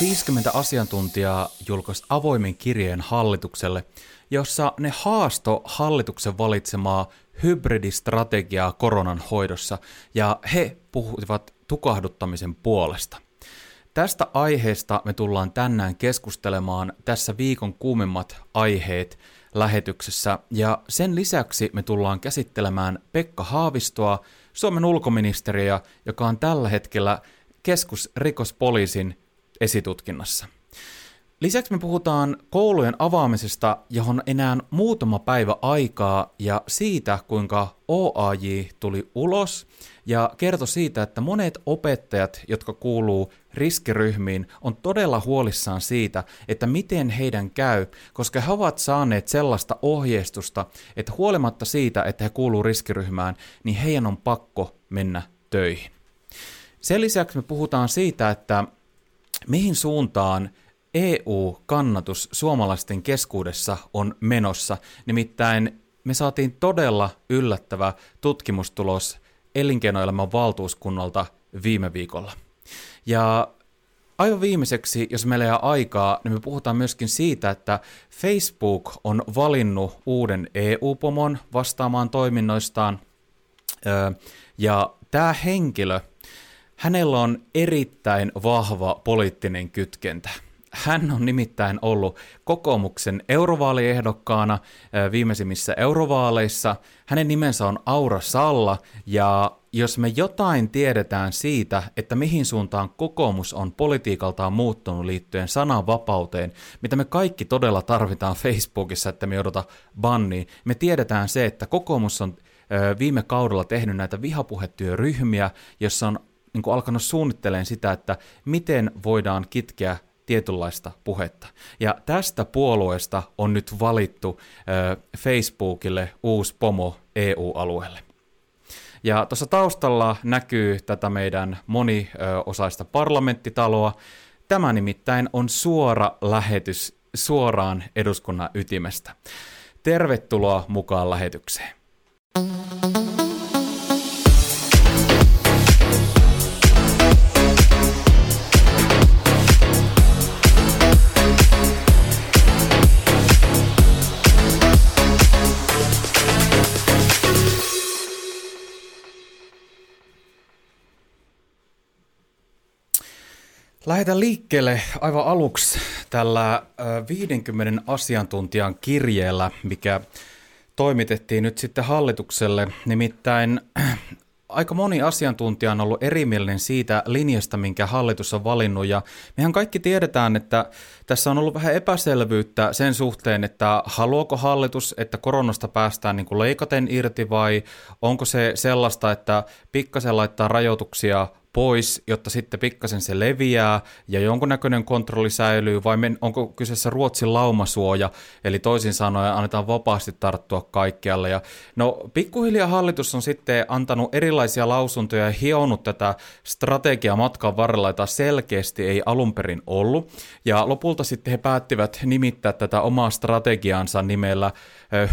50 asiantuntijaa julkaisi avoimen kirjeen hallitukselle, jossa ne haasto hallituksen valitsemaa hybridistrategiaa koronan hoidossa, ja he puhuivat tukahduttamisen puolesta. Tästä aiheesta me tullaan tänään keskustelemaan tässä viikon kuumimmat aiheet lähetyksessä, ja sen lisäksi me tullaan käsittelemään Pekka Haavistoa, Suomen ulkoministeriä, joka on tällä hetkellä keskusrikospoliisin esitutkinnassa. Lisäksi me puhutaan koulujen avaamisesta, johon enää muutama päivä aikaa, ja siitä, kuinka OAJ tuli ulos, ja kertoi siitä, että monet opettajat, jotka kuuluu riskiryhmiin, on todella huolissaan siitä, että miten heidän käy, koska he ovat saaneet sellaista ohjeistusta, että huolimatta siitä, että he kuuluu riskiryhmään, niin heidän on pakko mennä töihin. Sen lisäksi me puhutaan siitä, että mihin suuntaan EU-kannatus suomalaisten keskuudessa on menossa. Nimittäin me saatiin todella yllättävä tutkimustulos elinkeinoelämän valtuuskunnalta viime viikolla. Ja aivan viimeiseksi, jos meillä jää aikaa, niin me puhutaan myöskin siitä, että Facebook on valinnut uuden EU-pomon vastaamaan toiminnoistaan. Ja tämä henkilö, hänellä on erittäin vahva poliittinen kytkentä. Hän on nimittäin ollut kokoomuksen eurovaaliehdokkaana viimeisimmissä eurovaaleissa. Hänen nimensä on Aura Salla ja jos me jotain tiedetään siitä, että mihin suuntaan kokoomus on politiikaltaan muuttunut liittyen sananvapauteen, mitä me kaikki todella tarvitaan Facebookissa, että me jouduta banniin, me tiedetään se, että kokoomus on viime kaudella tehnyt näitä vihapuhetyöryhmiä, jossa on niin kuin alkanut suunnittelemaan sitä, että miten voidaan kitkeä tietynlaista puhetta. Ja tästä puolueesta on nyt valittu äh, Facebookille uusi pomo EU-alueelle. Ja tuossa taustalla näkyy tätä meidän moniosaista parlamenttitaloa. Tämä nimittäin on suora lähetys suoraan eduskunnan ytimestä. Tervetuloa mukaan lähetykseen. Lähdetään liikkeelle aivan aluksi tällä 50 asiantuntijan kirjeellä, mikä toimitettiin nyt sitten hallitukselle. Nimittäin aika moni asiantuntija on ollut erimielinen siitä linjasta, minkä hallitus on valinnut, ja mehän kaikki tiedetään, että tässä on ollut vähän epäselvyyttä sen suhteen, että haluaako hallitus, että koronasta päästään niin kuin leikaten irti, vai onko se sellaista, että pikkasen laittaa rajoituksia pois, jotta sitten pikkasen se leviää ja jonkunnäköinen kontrolli säilyy, vai onko kyseessä Ruotsin laumasuoja, eli toisin sanoen annetaan vapaasti tarttua kaikkialle. Ja no pikkuhiljaa hallitus on sitten antanut erilaisia lausuntoja ja hionut tätä strategiaa matkan varrella, jota selkeästi ei alun perin ollut. Ja lopulta sitten he päättivät nimittää tätä omaa strategiaansa nimellä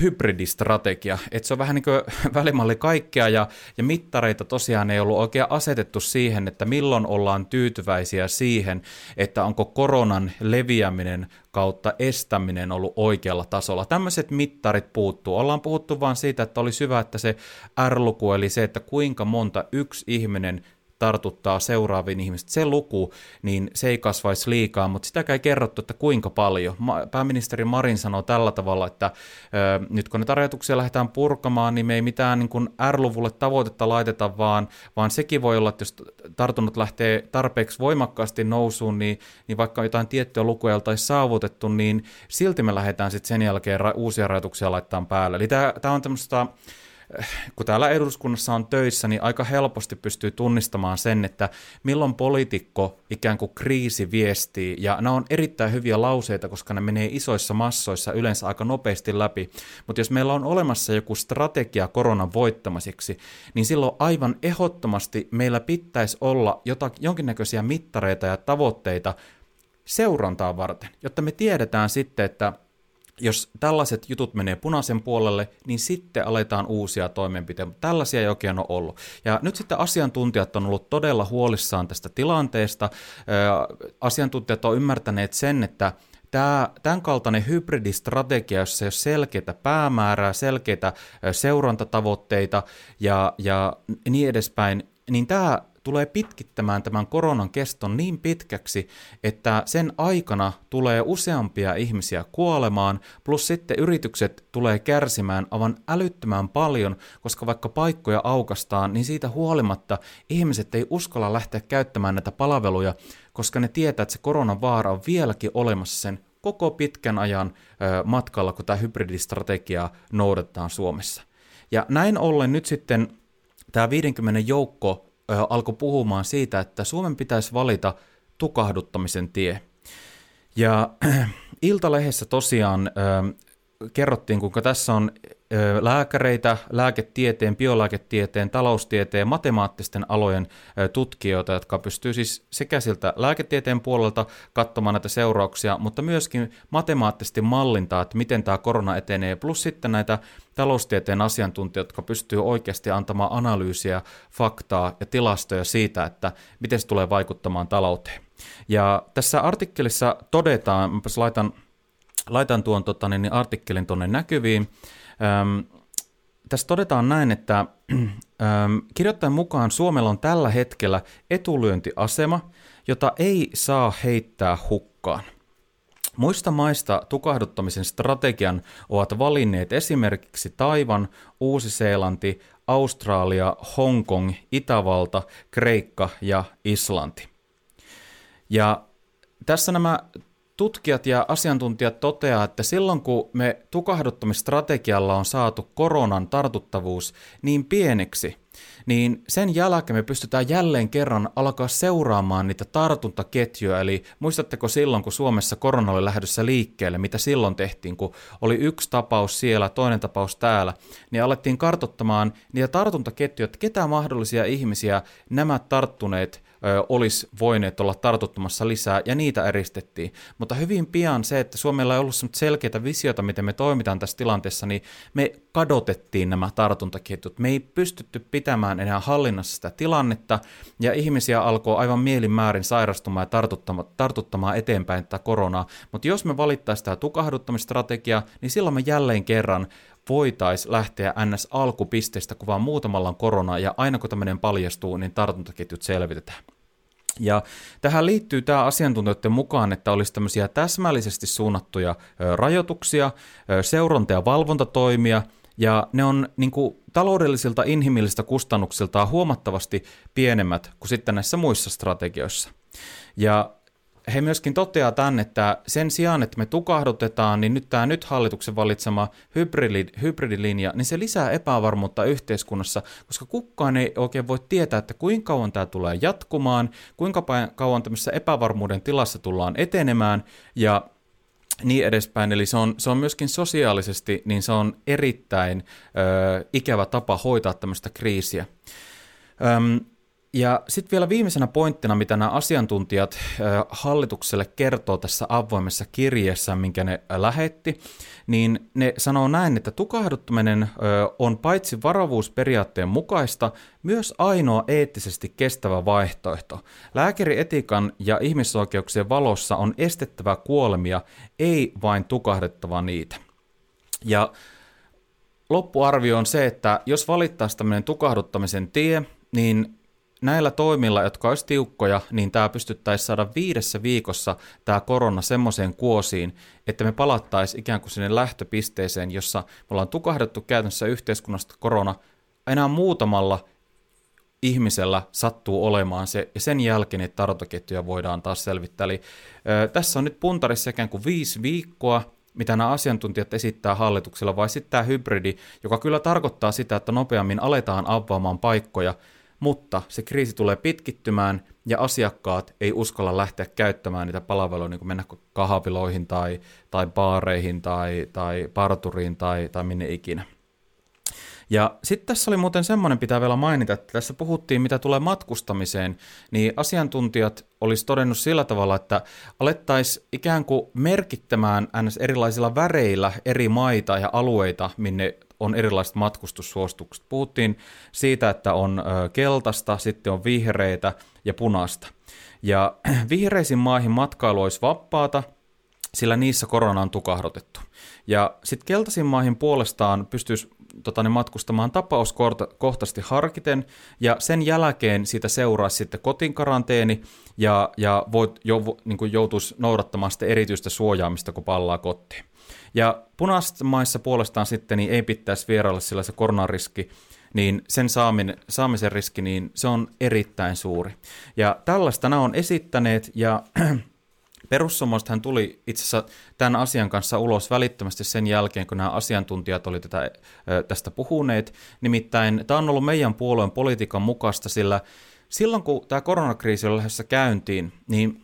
hybridistrategia. Että se on vähän niin kuin välimalli kaikkea ja, ja mittareita tosiaan ei ollut oikein asetettu siihen, että milloin ollaan tyytyväisiä siihen, että onko koronan leviäminen kautta estäminen ollut oikealla tasolla. Tämmöiset mittarit puuttuu. Ollaan puhuttu vain siitä, että olisi hyvä, että se R-luku, eli se, että kuinka monta yksi ihminen tartuttaa seuraaviin ihmisiin. Se luku, niin se ei kasvaisi liikaa, mutta sitäkään ei kerrottu, että kuinka paljon. Pääministeri Marin sanoo tällä tavalla, että ö, nyt kun ne rajoituksia lähdetään purkamaan, niin me ei mitään niin kuin R-luvulle tavoitetta laiteta, vaan, vaan sekin voi olla, että jos tartunnat lähtee tarpeeksi voimakkaasti nousuun, niin, niin vaikka jotain tiettyä lukuja oltaisiin saavutettu, niin silti me lähdetään sitten sen jälkeen ra- uusia rajoituksia laittaa päälle. Eli tämä on tämmöistä kun täällä eduskunnassa on töissä, niin aika helposti pystyy tunnistamaan sen, että milloin poliitikko ikään kuin kriisi viestii, ja nämä on erittäin hyviä lauseita, koska ne menee isoissa massoissa yleensä aika nopeasti läpi, mutta jos meillä on olemassa joku strategia koronan voittamiseksi, niin silloin aivan ehdottomasti meillä pitäisi olla jotakin, jonkinnäköisiä mittareita ja tavoitteita seurantaa varten, jotta me tiedetään sitten, että jos tällaiset jutut menee punaisen puolelle, niin sitten aletaan uusia toimenpiteitä. Tällaisia ei oikein ole ollut. Ja nyt sitten asiantuntijat on ollut todella huolissaan tästä tilanteesta. Asiantuntijat on ymmärtäneet sen, että tämä, tämän kaltainen hybridistrategia, jossa ei ole selkeitä päämäärää, selkeitä seurantatavoitteita ja, ja niin edespäin, niin tämä tulee pitkittämään tämän koronan keston niin pitkäksi, että sen aikana tulee useampia ihmisiä kuolemaan, plus sitten yritykset tulee kärsimään aivan älyttömän paljon, koska vaikka paikkoja aukastaan, niin siitä huolimatta ihmiset ei uskalla lähteä käyttämään näitä palveluja, koska ne tietää, että se koronan vaara on vieläkin olemassa sen koko pitkän ajan matkalla, kun tämä hybridistrategiaa noudatetaan Suomessa. Ja näin ollen nyt sitten tämä 50 joukko alkoi puhumaan siitä, että Suomen pitäisi valita tukahduttamisen tie. Ja Iltalehdessä tosiaan kerrottiin, kuinka tässä on lääkäreitä, lääketieteen, biolääketieteen, taloustieteen, matemaattisten alojen tutkijoita, jotka pystyy siis sekä siltä lääketieteen puolelta katsomaan näitä seurauksia, mutta myöskin matemaattisesti mallintaa, että miten tämä korona etenee, plus sitten näitä taloustieteen asiantuntijoita, jotka pystyy oikeasti antamaan analyysiä, faktaa ja tilastoja siitä, että miten se tulee vaikuttamaan talouteen. Ja tässä artikkelissa todetaan, mä laitan, laitan tuon tota, niin, artikkelin tuonne näkyviin, Öm, tässä todetaan näin, että öm, kirjoittajan mukaan Suomella on tällä hetkellä etulyöntiasema, jota ei saa heittää hukkaan. Muista maista tukahduttamisen strategian ovat valinneet esimerkiksi Taivan, Uusi-Seelanti, Australia, Hongkong, Itävalta, Kreikka ja Islanti. Ja tässä nämä tutkijat ja asiantuntijat toteaa, että silloin kun me tukahduttamistrategialla on saatu koronan tartuttavuus niin pieneksi, niin sen jälkeen me pystytään jälleen kerran alkaa seuraamaan niitä tartuntaketjuja. Eli muistatteko silloin, kun Suomessa korona oli lähdössä liikkeelle, mitä silloin tehtiin, kun oli yksi tapaus siellä, toinen tapaus täällä, niin alettiin kartottamaan niitä tartuntaketjuja, että ketä mahdollisia ihmisiä nämä tarttuneet olisi voineet olla tartuttamassa lisää, ja niitä eristettiin. Mutta hyvin pian se, että Suomella ei ollut selkeitä visioita, miten me toimitaan tässä tilanteessa, niin me kadotettiin nämä tartuntaketjut. Me ei pystytty pitämään enää hallinnassa sitä tilannetta, ja ihmisiä alkoi aivan mielinmäärin sairastumaan ja tartuttamaan, tartuttamaan eteenpäin tätä koronaa. Mutta jos me valittaisiin tämä tukahduttamistrategia, niin silloin me jälleen kerran voitaisiin lähteä NS alkupisteestä, kun vaan muutamalla on korona, ja aina kun tämmöinen paljastuu, niin tartuntaketjut selvitetään. Ja tähän liittyy tämä asiantuntijoiden mukaan, että olisi tämmöisiä täsmällisesti suunnattuja rajoituksia, seuranta- ja valvontatoimia, ja ne on niin kuin, taloudellisilta inhimillisiltä kustannuksiltaan huomattavasti pienemmät kuin sitten näissä muissa strategioissa. Ja he myöskin toteaa tämän, että sen sijaan, että me tukahdutetaan, niin nyt tämä nyt hallituksen valitsema hybridi, hybridilinja, niin se lisää epävarmuutta yhteiskunnassa, koska kukaan ei oikein voi tietää, että kuinka kauan tämä tulee jatkumaan, kuinka kauan tämmöisessä epävarmuuden tilassa tullaan etenemään, ja niin edespäin. Eli se on, se on myöskin sosiaalisesti, niin se on erittäin ö, ikävä tapa hoitaa tämmöistä kriisiä. Öm, ja sitten vielä viimeisenä pointtina, mitä nämä asiantuntijat hallitukselle kertoo tässä avoimessa kirjeessä, minkä ne lähetti, niin ne sanoo näin, että tukahduttaminen on paitsi varavuusperiaatteen mukaista, myös ainoa eettisesti kestävä vaihtoehto. Lääkärietikan ja ihmisoikeuksien valossa on estettävä kuolemia, ei vain tukahdettava niitä. Ja loppuarvio on se, että jos valittaisiin tämmöinen tukahduttamisen tie, niin näillä toimilla, jotka olisi tiukkoja, niin tämä pystyttäisiin saada viidessä viikossa tämä korona semmoiseen kuosiin, että me palattaisiin ikään kuin sinne lähtöpisteeseen, jossa me ollaan tukahdettu käytännössä yhteiskunnasta korona, enää muutamalla ihmisellä sattuu olemaan se, ja sen jälkeen niitä tartuntaketjuja voidaan taas selvittää. Eli ö, tässä on nyt puntarissa ikään kuin viisi viikkoa, mitä nämä asiantuntijat esittää hallituksella, vai sitten tämä hybridi, joka kyllä tarkoittaa sitä, että nopeammin aletaan avaamaan paikkoja, mutta se kriisi tulee pitkittymään ja asiakkaat ei uskalla lähteä käyttämään niitä palveluja, niin kuin mennä kahviloihin tai, tai baareihin tai, tai parturiin tai, tai minne ikinä. Ja sitten tässä oli muuten semmoinen, pitää vielä mainita, että tässä puhuttiin, mitä tulee matkustamiseen, niin asiantuntijat olisi todennut sillä tavalla, että alettaisiin ikään kuin merkittämään erilaisilla väreillä eri maita ja alueita, minne on erilaiset matkustussuostukset. Puhuttiin siitä, että on keltaista, sitten on vihreitä ja punaista. Ja vihreisiin maihin matkailu olisi vapaata, sillä niissä korona on tukahdotettu. Ja sitten keltaisiin maihin puolestaan pystyisi tota, matkustamaan tapauskohtaisesti harkiten, ja sen jälkeen siitä seuraa sitten kotinkaranteeni, ja, ja voit jo, niin joutuisi noudattamaan sitten erityistä suojaamista, kun pallaa kotiin. Ja punaisissa maissa puolestaan sitten niin ei pitäisi vierailla, sillä se koronariski, niin sen saamin, saamisen riski, niin se on erittäin suuri. Ja tällaista nämä on esittäneet, ja Perussuomalaisethan tuli itse asiassa tämän asian kanssa ulos välittömästi sen jälkeen, kun nämä asiantuntijat oli tätä, tästä puhuneet. Nimittäin tämä on ollut meidän puolueen politiikan mukaista, sillä silloin kun tämä koronakriisi oli lähdössä käyntiin, niin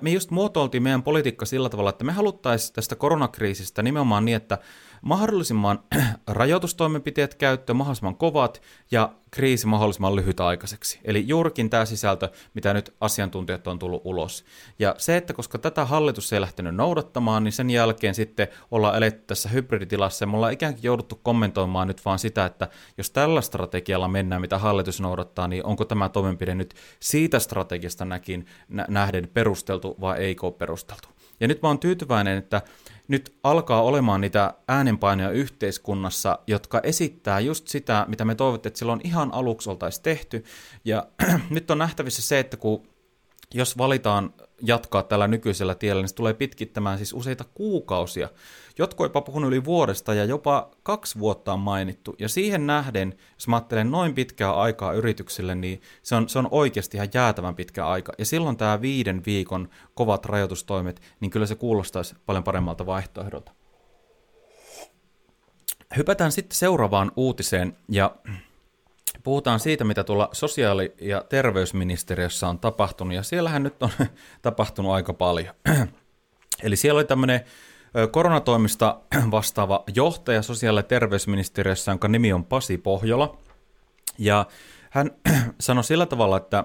me just muotoiltiin meidän politiikka sillä tavalla, että me haluttaisiin tästä koronakriisistä nimenomaan niin, että mahdollisimman rajoitustoimenpiteet käyttö, mahdollisimman kovat ja kriisi mahdollisimman lyhytaikaiseksi. Eli juurikin tämä sisältö, mitä nyt asiantuntijat on tullut ulos. Ja se, että koska tätä hallitus ei lähtenyt noudattamaan, niin sen jälkeen sitten ollaan eletty tässä hybriditilassa ja me ollaan ikään kuin jouduttu kommentoimaan nyt vaan sitä, että jos tällä strategialla mennään, mitä hallitus noudattaa, niin onko tämä toimenpide nyt siitä strategiasta näkin nähden perusteltu vai eikö ole perusteltu. Ja nyt mä oon tyytyväinen, että nyt alkaa olemaan niitä äänenpainoja yhteiskunnassa, jotka esittää just sitä, mitä me toivottiin, että silloin ihan aluksi oltaisiin tehty. Ja nyt on nähtävissä se, että kun jos valitaan jatkaa tällä nykyisellä tiellä, niin se tulee pitkittämään siis useita kuukausia. Jotkut jopa puhunut yli vuodesta ja jopa kaksi vuotta on mainittu. Ja siihen nähden, jos mä ajattelen noin pitkää aikaa yrityksille, niin se on, se on oikeasti ihan jäätävän pitkä aika. Ja silloin tämä viiden viikon kovat rajoitustoimet, niin kyllä se kuulostaisi paljon paremmalta vaihtoehdolta. Hypätään sitten seuraavaan uutiseen ja puhutaan siitä, mitä tuolla sosiaali- ja terveysministeriössä on tapahtunut, ja siellähän nyt on tapahtunut aika paljon. Eli siellä oli tämmöinen koronatoimista vastaava johtaja sosiaali- ja terveysministeriössä, jonka nimi on Pasi Pohjola, ja hän sanoi sillä tavalla, että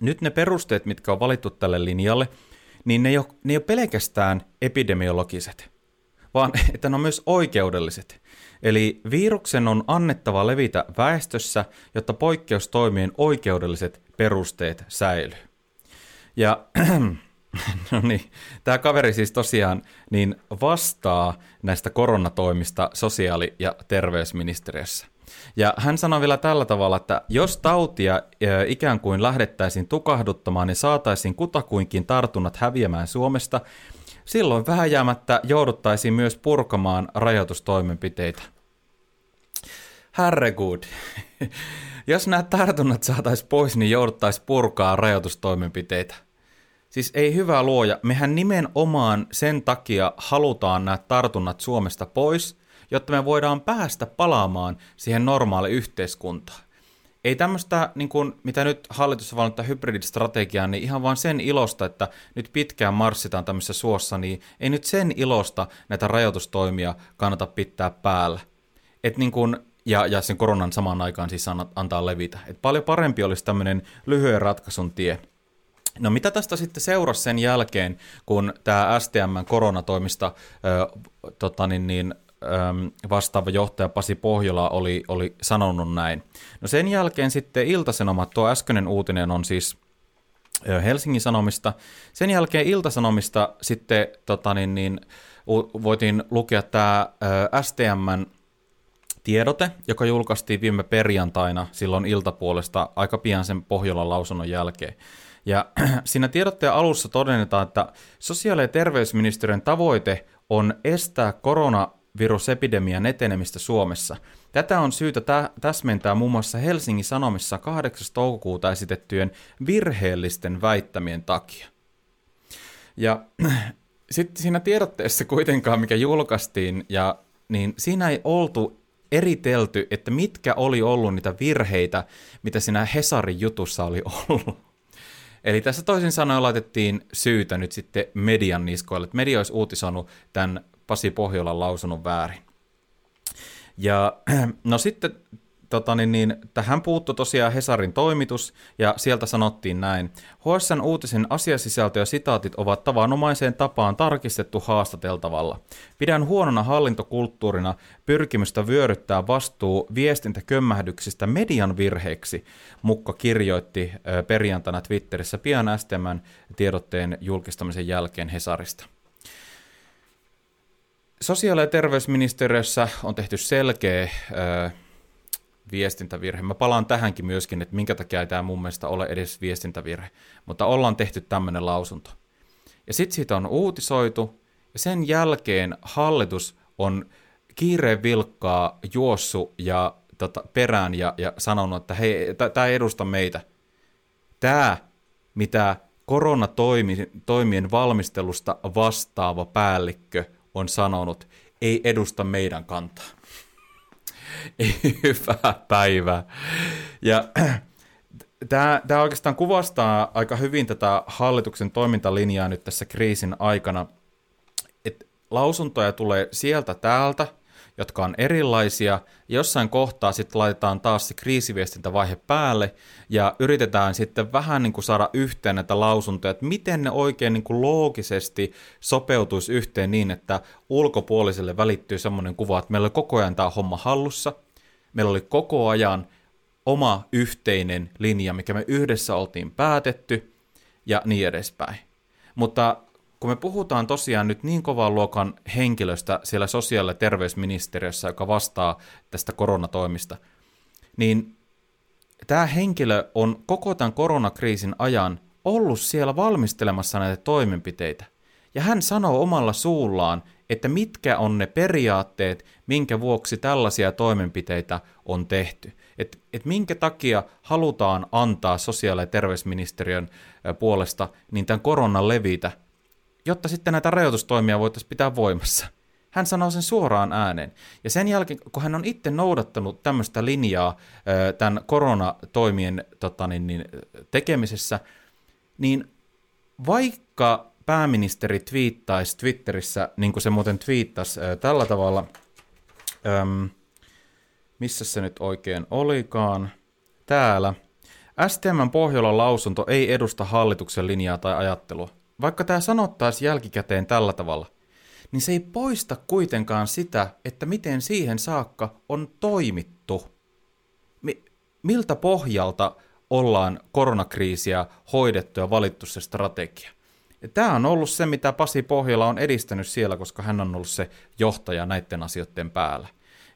nyt ne perusteet, mitkä on valittu tälle linjalle, niin ne ei ole, ne ei ole pelkästään epidemiologiset, vaan että ne on myös oikeudelliset. Eli viruksen on annettava levitä väestössä, jotta poikkeustoimien oikeudelliset perusteet säilyy. Ja no niin, tämä kaveri siis tosiaan niin vastaa näistä koronatoimista sosiaali- ja terveysministeriössä. Ja hän sanoi vielä tällä tavalla, että jos tautia ikään kuin lähdettäisiin tukahduttamaan, niin saataisiin kutakuinkin tartunnat häviämään Suomesta, silloin vähäjäämättä jouduttaisiin myös purkamaan rajoitustoimenpiteitä. Herregud. Jos nämä tartunnat saataisiin pois, niin jouduttaisiin purkaa rajoitustoimenpiteitä. Siis ei hyvä luoja, mehän nimenomaan sen takia halutaan nämä tartunnat Suomesta pois, jotta me voidaan päästä palaamaan siihen normaali yhteiskuntaan ei tämmöistä, niin kuin, mitä nyt hallitus on hybridistrategiaa, niin ihan vaan sen ilosta, että nyt pitkään marssitaan tämmöisessä suossa, niin ei nyt sen ilosta näitä rajoitustoimia kannata pitää päällä. Et niin kuin, ja, ja sen koronan samaan aikaan siis antaa levitä. Et paljon parempi olisi tämmöinen lyhyen ratkaisun tie. No mitä tästä sitten seurasi sen jälkeen, kun tämä STM koronatoimista ö, tota niin, niin, vastaava johtaja Pasi Pohjola oli, oli sanonut näin. No sen jälkeen sitten Iltasanomat, tuo äskeinen uutinen on siis Helsingin Sanomista. Sen jälkeen Iltasanomista sitten tota niin, niin, voitiin lukea tämä STMn tiedote, joka julkaistiin viime perjantaina silloin iltapuolesta aika pian sen Pohjolan lausunnon jälkeen. Ja siinä tiedotteen alussa todennetaan, että sosiaali- ja terveysministeriön tavoite on estää korona virusepidemian etenemistä Suomessa. Tätä on syytä tä- täsmentää muun muassa Helsingin Sanomissa 8. toukokuuta esitettyjen virheellisten väittämien takia. Ja sitten siinä tiedotteessa kuitenkaan, mikä julkaistiin, ja, niin siinä ei oltu eritelty, että mitkä oli ollut niitä virheitä, mitä siinä Hesarin jutussa oli ollut. Eli tässä toisin sanoen laitettiin syytä nyt sitten median niskoille, että media olisi uutisoinut tämän Pasi Pohjolan lausunut väärin. Ja no sitten tota niin, niin, tähän puuttu tosiaan Hesarin toimitus, ja sieltä sanottiin näin. HSN uutisen asiasisältö ja sitaatit ovat tavanomaiseen tapaan tarkistettu haastateltavalla. Pidän huonona hallintokulttuurina pyrkimystä vyöryttää vastuu viestintäkömmähdyksistä median virheeksi, Mukka kirjoitti perjantaina Twitterissä pian STMn tiedotteen julkistamisen jälkeen Hesarista. Sosiaali- ja terveysministeriössä on tehty selkeä viestintävirhe. Mä palaan tähänkin myöskin, että minkä takia ei tämä mun mielestä ole edes viestintävirhe, mutta ollaan tehty tämmöinen lausunto. Ja sitten siitä on uutisoitu, ja sen jälkeen hallitus on kiireen vilkkaa juossu ja tota, perään ja, ja sanonut, että hei, tämä ei edusta meitä. Tämä, mitä koronatoimien valmistelusta vastaava päällikkö on sanonut, ei edusta meidän kantaa. Hyvää päivää. Ja tämä, tämä oikeastaan kuvastaa aika hyvin tätä hallituksen toimintalinjaa nyt tässä kriisin aikana. että lausuntoja tulee sieltä täältä, jotka on erilaisia. Jossain kohtaa sitten laitetaan taas se kriisiviestintävaihe päälle ja yritetään sitten vähän niin kuin saada yhteen näitä lausuntoja, että miten ne oikein niin kuin loogisesti sopeutuisi yhteen niin, että ulkopuoliselle välittyy semmoinen kuva, että meillä oli koko ajan tämä homma hallussa, meillä oli koko ajan oma yhteinen linja, mikä me yhdessä oltiin päätetty ja niin edespäin. Mutta kun me puhutaan tosiaan nyt niin kovan luokan henkilöstä siellä sosiaali- ja terveysministeriössä, joka vastaa tästä koronatoimista, niin tämä henkilö on koko tämän koronakriisin ajan ollut siellä valmistelemassa näitä toimenpiteitä. Ja hän sanoo omalla suullaan, että mitkä on ne periaatteet, minkä vuoksi tällaisia toimenpiteitä on tehty. Että et minkä takia halutaan antaa sosiaali- ja terveysministeriön puolesta niin tämän koronan levitä – jotta sitten näitä rajoitustoimia voitaisiin pitää voimassa. Hän sanoo sen suoraan ääneen. Ja sen jälkeen, kun hän on itse noudattanut tämmöistä linjaa tämän koronatoimien tota, niin, niin, tekemisessä, niin vaikka pääministeri twiittaisi Twitterissä, niin kuin se muuten twiittasi tällä tavalla, äm, missä se nyt oikein olikaan, täällä, STMn Pohjolan lausunto ei edusta hallituksen linjaa tai ajattelua vaikka tämä sanottaisi jälkikäteen tällä tavalla, niin se ei poista kuitenkaan sitä, että miten siihen saakka on toimittu. Mi- miltä pohjalta ollaan koronakriisiä hoidettu ja valittu se strategia. Ja tämä on ollut se, mitä Pasi Pohjola on edistänyt siellä, koska hän on ollut se johtaja näiden asioiden päällä.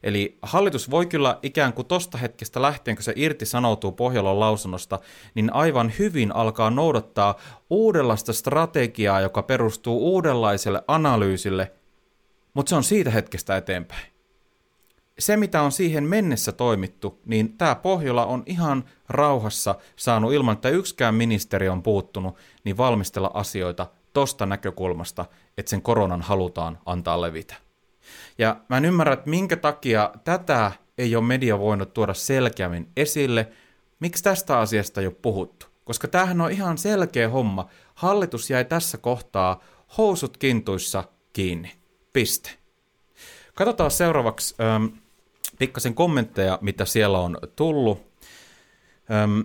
Eli hallitus voi kyllä ikään kuin tosta hetkestä lähtien, kun se irti sanoutuu Pohjolan lausunnosta, niin aivan hyvin alkaa noudattaa uudenlaista strategiaa, joka perustuu uudenlaiselle analyysille, mutta se on siitä hetkestä eteenpäin. Se, mitä on siihen mennessä toimittu, niin tämä Pohjola on ihan rauhassa saanut ilman, että yksikään ministeri on puuttunut, niin valmistella asioita tosta näkökulmasta, että sen koronan halutaan antaa levitä. Ja mä en ymmärrä, että minkä takia tätä ei ole media voinut tuoda selkeämmin esille. Miksi tästä asiasta ei ole puhuttu? Koska tämähän on ihan selkeä homma. Hallitus jäi tässä kohtaa housut kintuissa kiinni. Piste. Katsotaan seuraavaksi ähm, pikkasen kommentteja, mitä siellä on tullut. Ähm,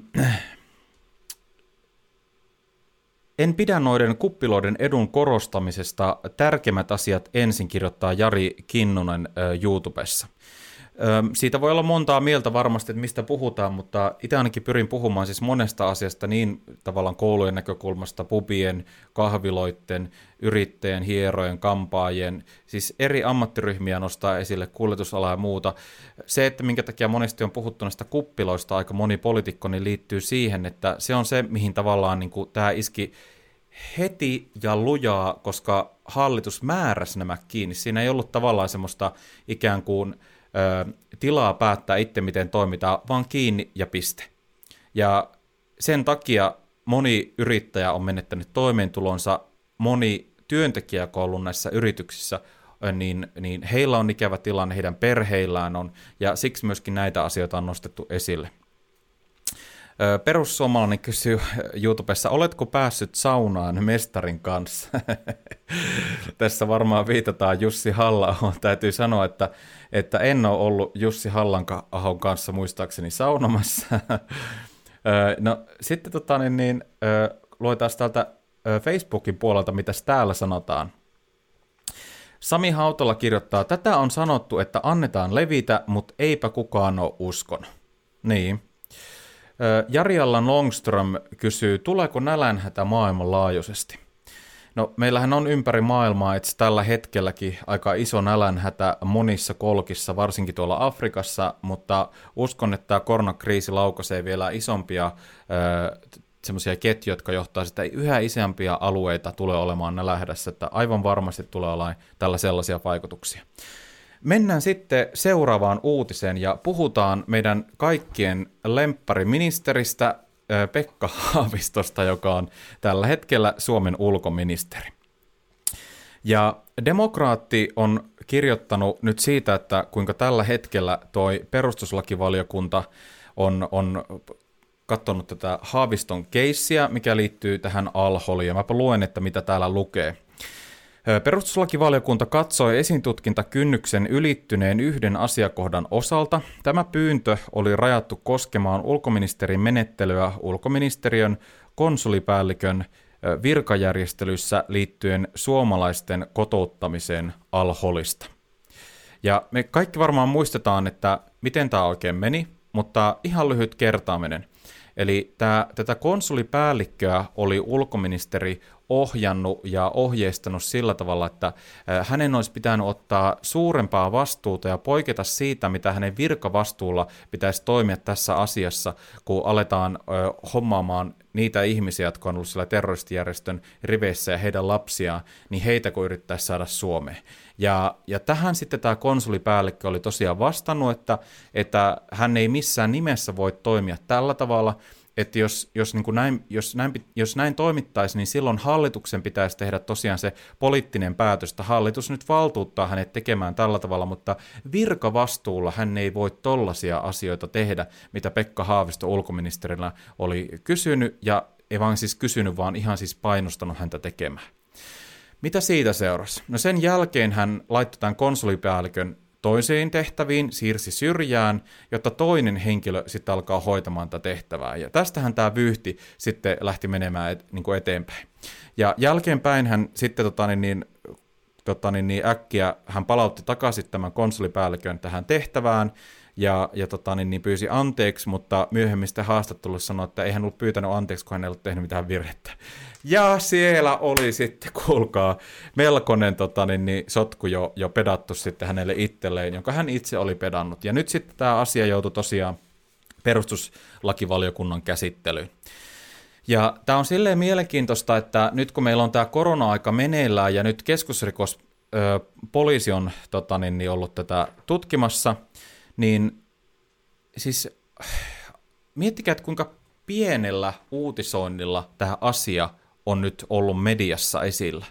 en pidä noiden kuppiloiden edun korostamisesta. Tärkeimmät asiat ensin kirjoittaa Jari Kinnunen YouTubessa. Siitä voi olla montaa mieltä varmasti, että mistä puhutaan, mutta itse ainakin pyrin puhumaan siis monesta asiasta niin tavallaan koulujen näkökulmasta, pubien, kahviloiden, yrittäjien, hierojen, kampaajien, siis eri ammattiryhmiä nostaa esille, kuljetusalaa ja muuta. Se, että minkä takia monesti on puhuttu näistä kuppiloista aika moni poliitikko, niin liittyy siihen, että se on se, mihin tavallaan niin kuin tämä iski heti ja lujaa, koska hallitus määräsi nämä kiinni. Siinä ei ollut tavallaan semmoista ikään kuin ö, tilaa päättää itse, miten toimitaan, vaan kiinni ja piste. Ja sen takia moni yrittäjä on menettänyt toimeentulonsa, moni työntekijä, joka on ollut näissä yrityksissä, niin, niin heillä on ikävä tilanne, heidän perheillään on, ja siksi myöskin näitä asioita on nostettu esille. Perussuomalainen kysyy YouTubessa, oletko päässyt saunaan mestarin kanssa? Tässä varmaan viitataan Jussi halla Täytyy sanoa, että, että en ole ollut Jussi Hallanahon kanssa muistaakseni saunomassa. no sitten tota, niin, niin, luetaan täältä Facebookin puolelta, mitä täällä sanotaan. Sami Hautala kirjoittaa, tätä on sanottu, että annetaan levitä, mutta eipä kukaan ole uskon. Niin. Jari Allan Longström kysyy, tuleeko nälänhätä maailmanlaajuisesti? No, meillähän on ympäri maailmaa että tällä hetkelläkin aika iso nälänhätä monissa kolkissa, varsinkin tuolla Afrikassa, mutta uskon, että tämä koronakriisi laukaisee vielä isompia semmoisia ketjuja, jotka johtaa sitä yhä isämpiä alueita tulee olemaan nälähdässä, että aivan varmasti tulee olla tällä sellaisia vaikutuksia. Mennään sitten seuraavaan uutiseen ja puhutaan meidän kaikkien lemppariministeristä Pekka Haavistosta, joka on tällä hetkellä Suomen ulkoministeri. Ja demokraatti on kirjoittanut nyt siitä, että kuinka tällä hetkellä toi perustuslakivaliokunta on, on katsonut tätä Haaviston keissiä, mikä liittyy tähän alholiin, ja mäpä luen, että mitä täällä lukee. Perustuslakivaliokunta katsoi esintutkintakynnyksen ylittyneen yhden asiakohdan osalta. Tämä pyyntö oli rajattu koskemaan ulkoministerin menettelyä ulkoministeriön konsulipäällikön virkajärjestelyissä liittyen suomalaisten kotouttamiseen alholista. Ja me kaikki varmaan muistetaan, että miten tämä oikein meni, mutta ihan lyhyt kertaaminen – Eli tämä, tätä konsulipäällikköä oli ulkoministeri ohjannut ja ohjeistanut sillä tavalla, että hänen olisi pitänyt ottaa suurempaa vastuuta ja poiketa siitä, mitä hänen virkavastuulla pitäisi toimia tässä asiassa, kun aletaan hommaamaan niitä ihmisiä, jotka on ollut siellä terroristijärjestön riveissä ja heidän lapsiaan, niin heitä kun yrittäisi saada Suomeen. Ja, ja tähän sitten tämä konsulipäällikkö oli tosiaan vastannut, että, että hän ei missään nimessä voi toimia tällä tavalla, että jos, jos, niin kuin näin, jos, näin, jos näin toimittaisi, niin silloin hallituksen pitäisi tehdä tosiaan se poliittinen päätös, että hallitus nyt valtuuttaa hänet tekemään tällä tavalla, mutta virkavastuulla hän ei voi tollaisia asioita tehdä, mitä Pekka Haavisto ulkoministerillä oli kysynyt, ja ei vaan siis kysynyt, vaan ihan siis painostanut häntä tekemään. Mitä siitä seurasi? No sen jälkeen hän laittoi tämän konsulipäällikön toiseen tehtäviin, siirsi syrjään, jotta toinen henkilö sitten alkaa hoitamaan tätä tehtävää. Ja tästähän tämä vyyhti sitten lähti menemään et, niin kuin eteenpäin. Ja jälkeenpäin hän sitten tota, niin, niin, tota, niin, niin äkkiä hän palautti takaisin tämän konsulipäällikön tähän tehtävään, ja, ja tota, niin, niin pyysi anteeksi, mutta myöhemmin sitten haastattelussa sanoi, että ei hän ollut pyytänyt anteeksi, kun hän ei ollut tehnyt mitään virhettä. Ja siellä oli sitten, kuulkaa, melkoinen tota, niin, niin, sotku jo, jo pedattu sitten hänelle itselleen, jonka hän itse oli pedannut. Ja nyt sitten tämä asia joutui tosiaan perustuslakivaliokunnan käsittelyyn. Ja tämä on silleen mielenkiintoista, että nyt kun meillä on tämä korona-aika meneillään ja nyt keskusrikos poliisi on tota, niin, niin ollut tätä tutkimassa, niin siis miettikää, että kuinka pienellä uutisoinnilla tämä asia on nyt ollut mediassa esillä.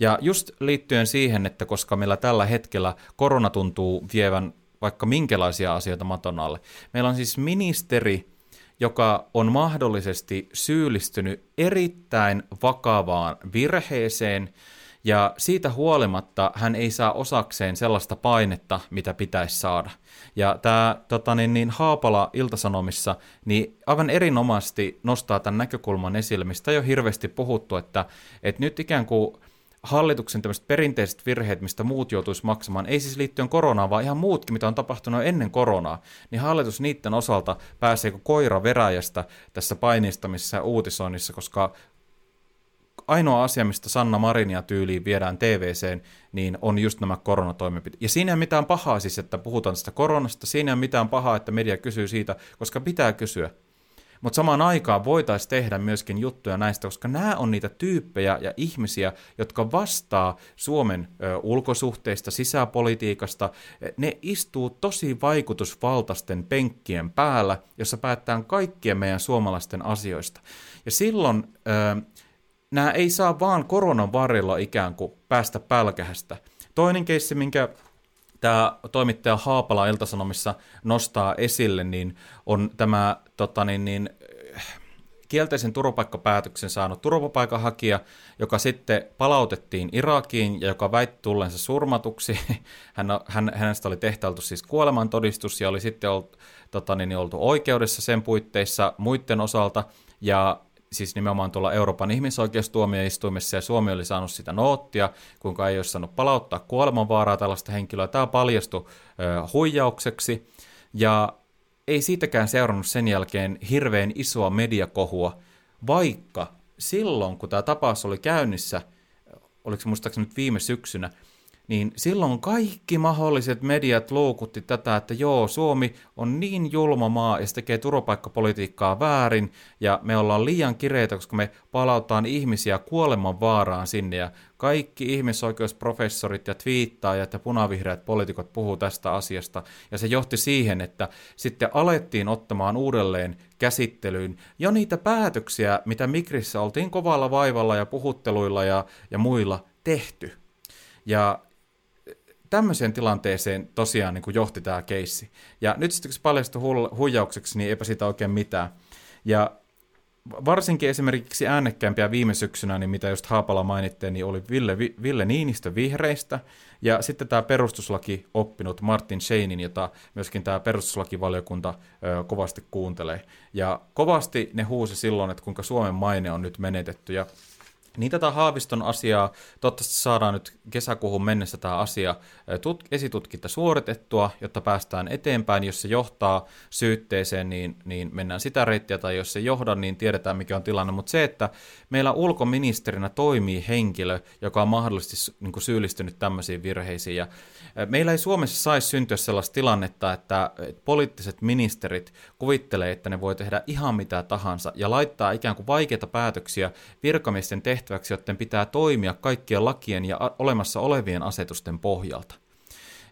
Ja just liittyen siihen, että koska meillä tällä hetkellä korona tuntuu vievän vaikka minkälaisia asioita maton alle. Meillä on siis ministeri, joka on mahdollisesti syyllistynyt erittäin vakavaan virheeseen, ja siitä huolimatta hän ei saa osakseen sellaista painetta, mitä pitäisi saada. Ja tämä tota, niin, niin Haapala Iltasanomissa niin aivan erinomaisesti nostaa tämän näkökulman esille, mistä on jo hirveästi puhuttu, että, että nyt ikään kuin hallituksen tämmöiset perinteiset virheet, mistä muut joutuisi maksamaan, ei siis liittyen koronaan, vaan ihan muutkin, mitä on tapahtunut ennen koronaa, niin hallitus niiden osalta pääsee koira veräjästä tässä painistamisessa ja uutisoinnissa, koska ainoa asia, mistä Sanna Marinia tyyliin viedään TVCen, niin on just nämä koronatoimenpiteet. Ja siinä ei ole mitään pahaa siis, että puhutaan tästä koronasta, siinä ei ole mitään pahaa, että media kysyy siitä, koska pitää kysyä. Mutta samaan aikaan voitaisiin tehdä myöskin juttuja näistä, koska nämä on niitä tyyppejä ja ihmisiä, jotka vastaa Suomen ulkosuhteista, sisäpolitiikasta. Ne istuu tosi vaikutusvaltaisten penkkien päällä, jossa päättää kaikkien meidän suomalaisten asioista. Ja silloin nämä ei saa vaan koronan varrella ikään kuin päästä pälkähästä. Toinen keissi, minkä tämä toimittaja Haapala Iltasanomissa nostaa esille, niin on tämä tota niin, niin, kielteisen turvapaikkapäätöksen saanut turvapaikanhakija, joka sitten palautettiin Irakiin ja joka väitti tullensa surmatuksi. Hän, hän, hänestä oli tehtailtu siis kuolemantodistus ja oli sitten ollut, tota, niin, oltu oikeudessa sen puitteissa muiden osalta. Ja siis nimenomaan tuolla Euroopan ihmisoikeustuomioistuimessa, ja Suomi oli saanut sitä noottia, kuinka ei olisi saanut palauttaa kuolemanvaaraa tällaista henkilöä. Tämä paljastui ö, huijaukseksi, ja ei siitäkään seurannut sen jälkeen hirveän isoa mediakohua, vaikka silloin, kun tämä tapaus oli käynnissä, oliko se muistaakseni nyt viime syksynä, niin silloin kaikki mahdolliset mediat loukutti tätä, että joo, Suomi on niin julma maa ja se tekee turvapaikkapolitiikkaa väärin ja me ollaan liian kireitä, koska me palautaan ihmisiä kuoleman vaaraan sinne ja kaikki ihmisoikeusprofessorit ja twiittaajat ja punavihreät poliitikot puhuu tästä asiasta ja se johti siihen, että sitten alettiin ottamaan uudelleen käsittelyyn jo niitä päätöksiä, mitä Migrissä oltiin kovalla vaivalla ja puhutteluilla ja, ja muilla tehty. Ja tämmöiseen tilanteeseen tosiaan niin kuin johti tämä keissi. Ja nyt sitten kun se paljastui hu- huijaukseksi, niin eipä siitä oikein mitään. Ja varsinkin esimerkiksi äänekkäämpiä viime syksynä, niin mitä just Haapala mainittiin, niin oli Ville, Ville Niinistö vihreistä, ja sitten tämä perustuslaki oppinut Martin Scheinin, jota myöskin tämä perustuslakivaliokunta ö, kovasti kuuntelee. Ja kovasti ne huusi silloin, että kuinka Suomen maine on nyt menetetty, ja niin tätä Haaviston asiaa, toivottavasti saadaan nyt kesäkuuhun mennessä tämä asia tut- esitutkinta suoritettua, jotta päästään eteenpäin. Jos se johtaa syytteeseen, niin, niin mennään sitä reittiä, tai jos se johda, niin tiedetään mikä on tilanne. Mutta se, että meillä ulkoministerinä toimii henkilö, joka on mahdollisesti niin kuin syyllistynyt tämmöisiin virheisiin, ja meillä ei Suomessa saisi syntyä sellaista tilannetta, että poliittiset ministerit kuvittelee, että ne voi tehdä ihan mitä tahansa, ja laittaa ikään kuin vaikeita päätöksiä virkamiesten tehtäviin, tehtäväksi, joten pitää toimia kaikkien lakien ja olemassa olevien asetusten pohjalta.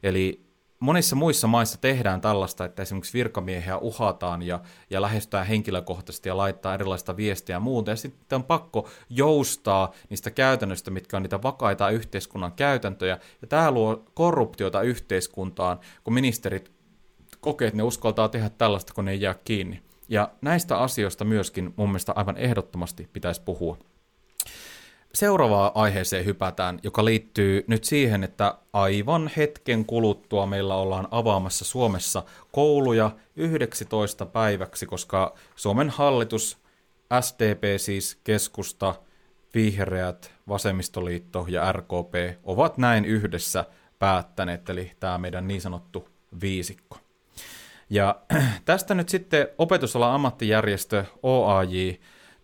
Eli monissa muissa maissa tehdään tällaista, että esimerkiksi virkamiehiä uhataan ja, ja lähestytään henkilökohtaisesti ja laittaa erilaista viestiä ja muuta. Ja sitten on pakko joustaa niistä käytännöistä, mitkä on niitä vakaita yhteiskunnan käytäntöjä. Ja tämä luo korruptiota yhteiskuntaan, kun ministerit kokee, että ne uskaltaa tehdä tällaista, kun ne ei jää kiinni. Ja näistä asioista myöskin mun mielestä aivan ehdottomasti pitäisi puhua seuraavaan aiheeseen hypätään, joka liittyy nyt siihen, että aivan hetken kuluttua meillä ollaan avaamassa Suomessa kouluja 11 päiväksi, koska Suomen hallitus, SDP siis, keskusta, vihreät, vasemmistoliitto ja RKP ovat näin yhdessä päättäneet, eli tämä meidän niin sanottu viisikko. Ja tästä nyt sitten opetusalan ammattijärjestö OAJ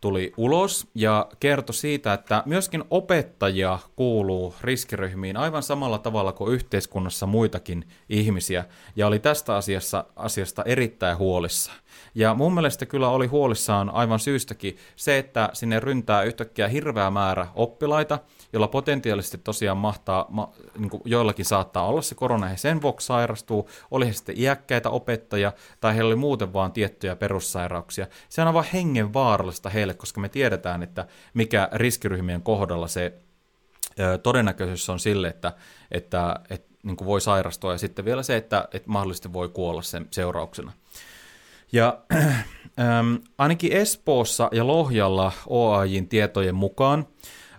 tuli ulos ja kertoi siitä, että myöskin opettajia kuuluu riskiryhmiin aivan samalla tavalla kuin yhteiskunnassa muitakin ihmisiä, ja oli tästä asiassa, asiasta erittäin huolissa. Ja mun mielestä kyllä oli huolissaan aivan syystäkin se, että sinne ryntää yhtäkkiä hirveä määrä oppilaita, jolla potentiaalisesti tosiaan mahtaa, ma, niin kuin joillakin saattaa olla se korona, he sen vuoksi sairastuu, oli he sitten iäkkäitä opettajia, tai heillä oli muuten vaan tiettyjä perussairauksia. Se on aivan hengen vaarallista heille, koska me tiedetään, että mikä riskiryhmien kohdalla se ö, todennäköisyys on sille, että, että, että niin kuin voi sairastua, ja sitten vielä se, että, että mahdollisesti voi kuolla sen seurauksena. Ja ähm, ainakin Espoossa ja Lohjalla OAJin tietojen mukaan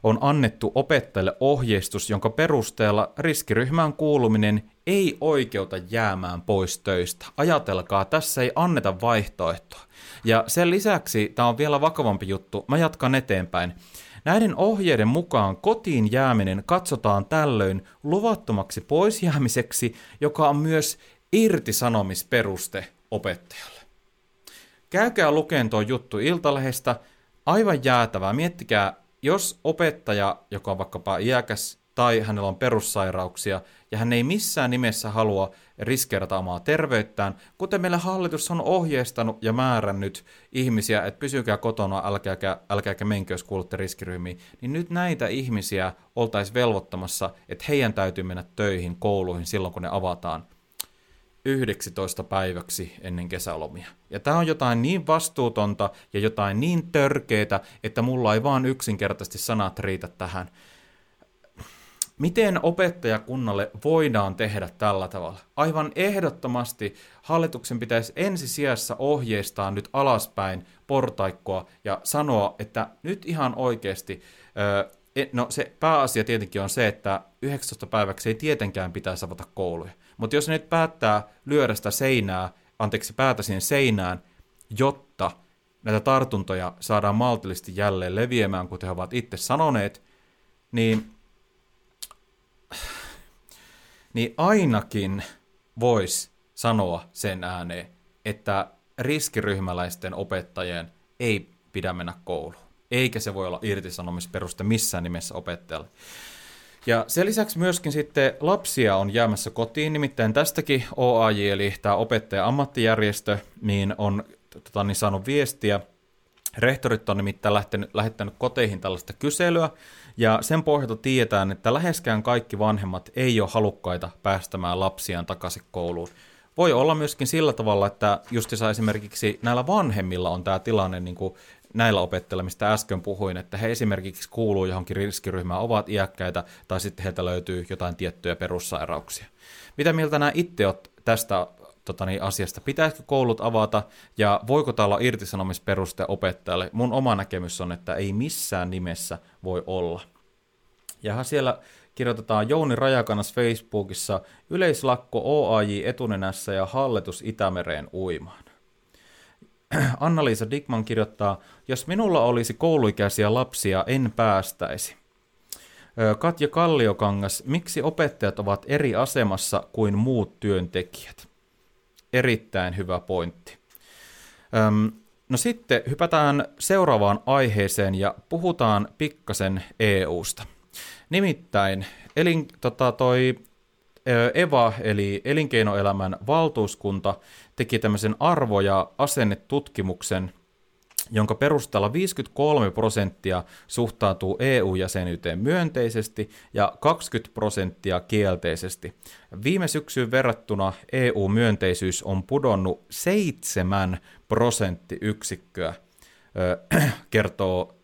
on annettu opettajille ohjeistus, jonka perusteella riskiryhmään kuuluminen ei oikeuta jäämään pois töistä. Ajatelkaa, tässä ei anneta vaihtoehtoa. Ja sen lisäksi, tämä on vielä vakavampi juttu, mä jatkan eteenpäin. Näiden ohjeiden mukaan kotiin jääminen katsotaan tällöin luvattomaksi poisjäämiseksi, joka on myös irtisanomisperuste opettajalle. Käykää lukeen tuo juttu Iltalehdestä, aivan jäätävää. Miettikää jos opettaja, joka on vaikkapa iäkäs tai hänellä on perussairauksia ja hän ei missään nimessä halua riskeerata omaa terveyttään, kuten meillä hallitus on ohjeistanut ja määrännyt ihmisiä, että pysykää kotona, älkääkä, älkääkä menkö, jos kuulutte riskiryhmiin, niin nyt näitä ihmisiä oltaisiin velvoittamassa, että heidän täytyy mennä töihin, kouluihin silloin, kun ne avataan – 11 päiväksi ennen kesälomia. Ja tämä on jotain niin vastuutonta ja jotain niin törkeitä, että mulla ei vaan yksinkertaisesti sanat riitä tähän. Miten opettajakunnalle voidaan tehdä tällä tavalla? Aivan ehdottomasti hallituksen pitäisi ensisijassa ohjeistaa nyt alaspäin portaikkoa ja sanoa, että nyt ihan oikeasti, e, no se pääasia tietenkin on se, että 19 päiväksi ei tietenkään pitäisi avata kouluja. Mutta jos ne nyt päättää lyödä sitä seinää, anteeksi päätä siihen seinään, jotta näitä tartuntoja saadaan maltillisesti jälleen leviämään, kuten he ovat itse sanoneet, niin niin ainakin voisi sanoa sen ääneen, että riskiryhmäläisten opettajien ei pidä mennä kouluun. Eikä se voi olla irtisanomisperuste missään nimessä opettajalle. Ja sen lisäksi myöskin sitten lapsia on jäämässä kotiin, nimittäin tästäkin OAJ, eli tämä opettaja-ammattijärjestö, niin on tota, niin saanut viestiä. Rehtorit on nimittäin lähtenyt, lähettänyt koteihin tällaista kyselyä, ja sen pohjalta tiedetään, että läheskään kaikki vanhemmat ei ole halukkaita päästämään lapsiaan takaisin kouluun. Voi olla myöskin sillä tavalla, että justissa esimerkiksi näillä vanhemmilla on tämä tilanne niin kuin näillä opettajilla, mistä äsken puhuin, että he esimerkiksi kuuluu johonkin riskiryhmään, ovat iäkkäitä tai sitten heiltä löytyy jotain tiettyjä perussairauksia. Mitä mieltä nämä itse olet tästä tota niin, asiasta? Pitäisikö koulut avata ja voiko tämä olla irtisanomisperuste opettajalle? Mun oma näkemys on, että ei missään nimessä voi olla. Ja siellä kirjoitetaan Jouni Rajakannas Facebookissa yleislakko OAJ etunenässä ja hallitus Itämereen uimaan. Anna-Liisa Dickman kirjoittaa, jos minulla olisi kouluikäisiä lapsia, en päästäisi. Katja Kalliokangas, miksi opettajat ovat eri asemassa kuin muut työntekijät? Erittäin hyvä pointti. Öm, no sitten hypätään seuraavaan aiheeseen ja puhutaan pikkasen EUsta. Nimittäin elin, tota, toi EVA, eli elinkeinoelämän valtuuskunta, teki tämmöisen arvo- ja asennetutkimuksen, jonka perusteella 53 prosenttia suhtautuu EU-jäsenyyteen myönteisesti ja 20 prosenttia kielteisesti. Viime syksyyn verrattuna EU-myönteisyys on pudonnut 7 prosenttiyksikköä, kertoo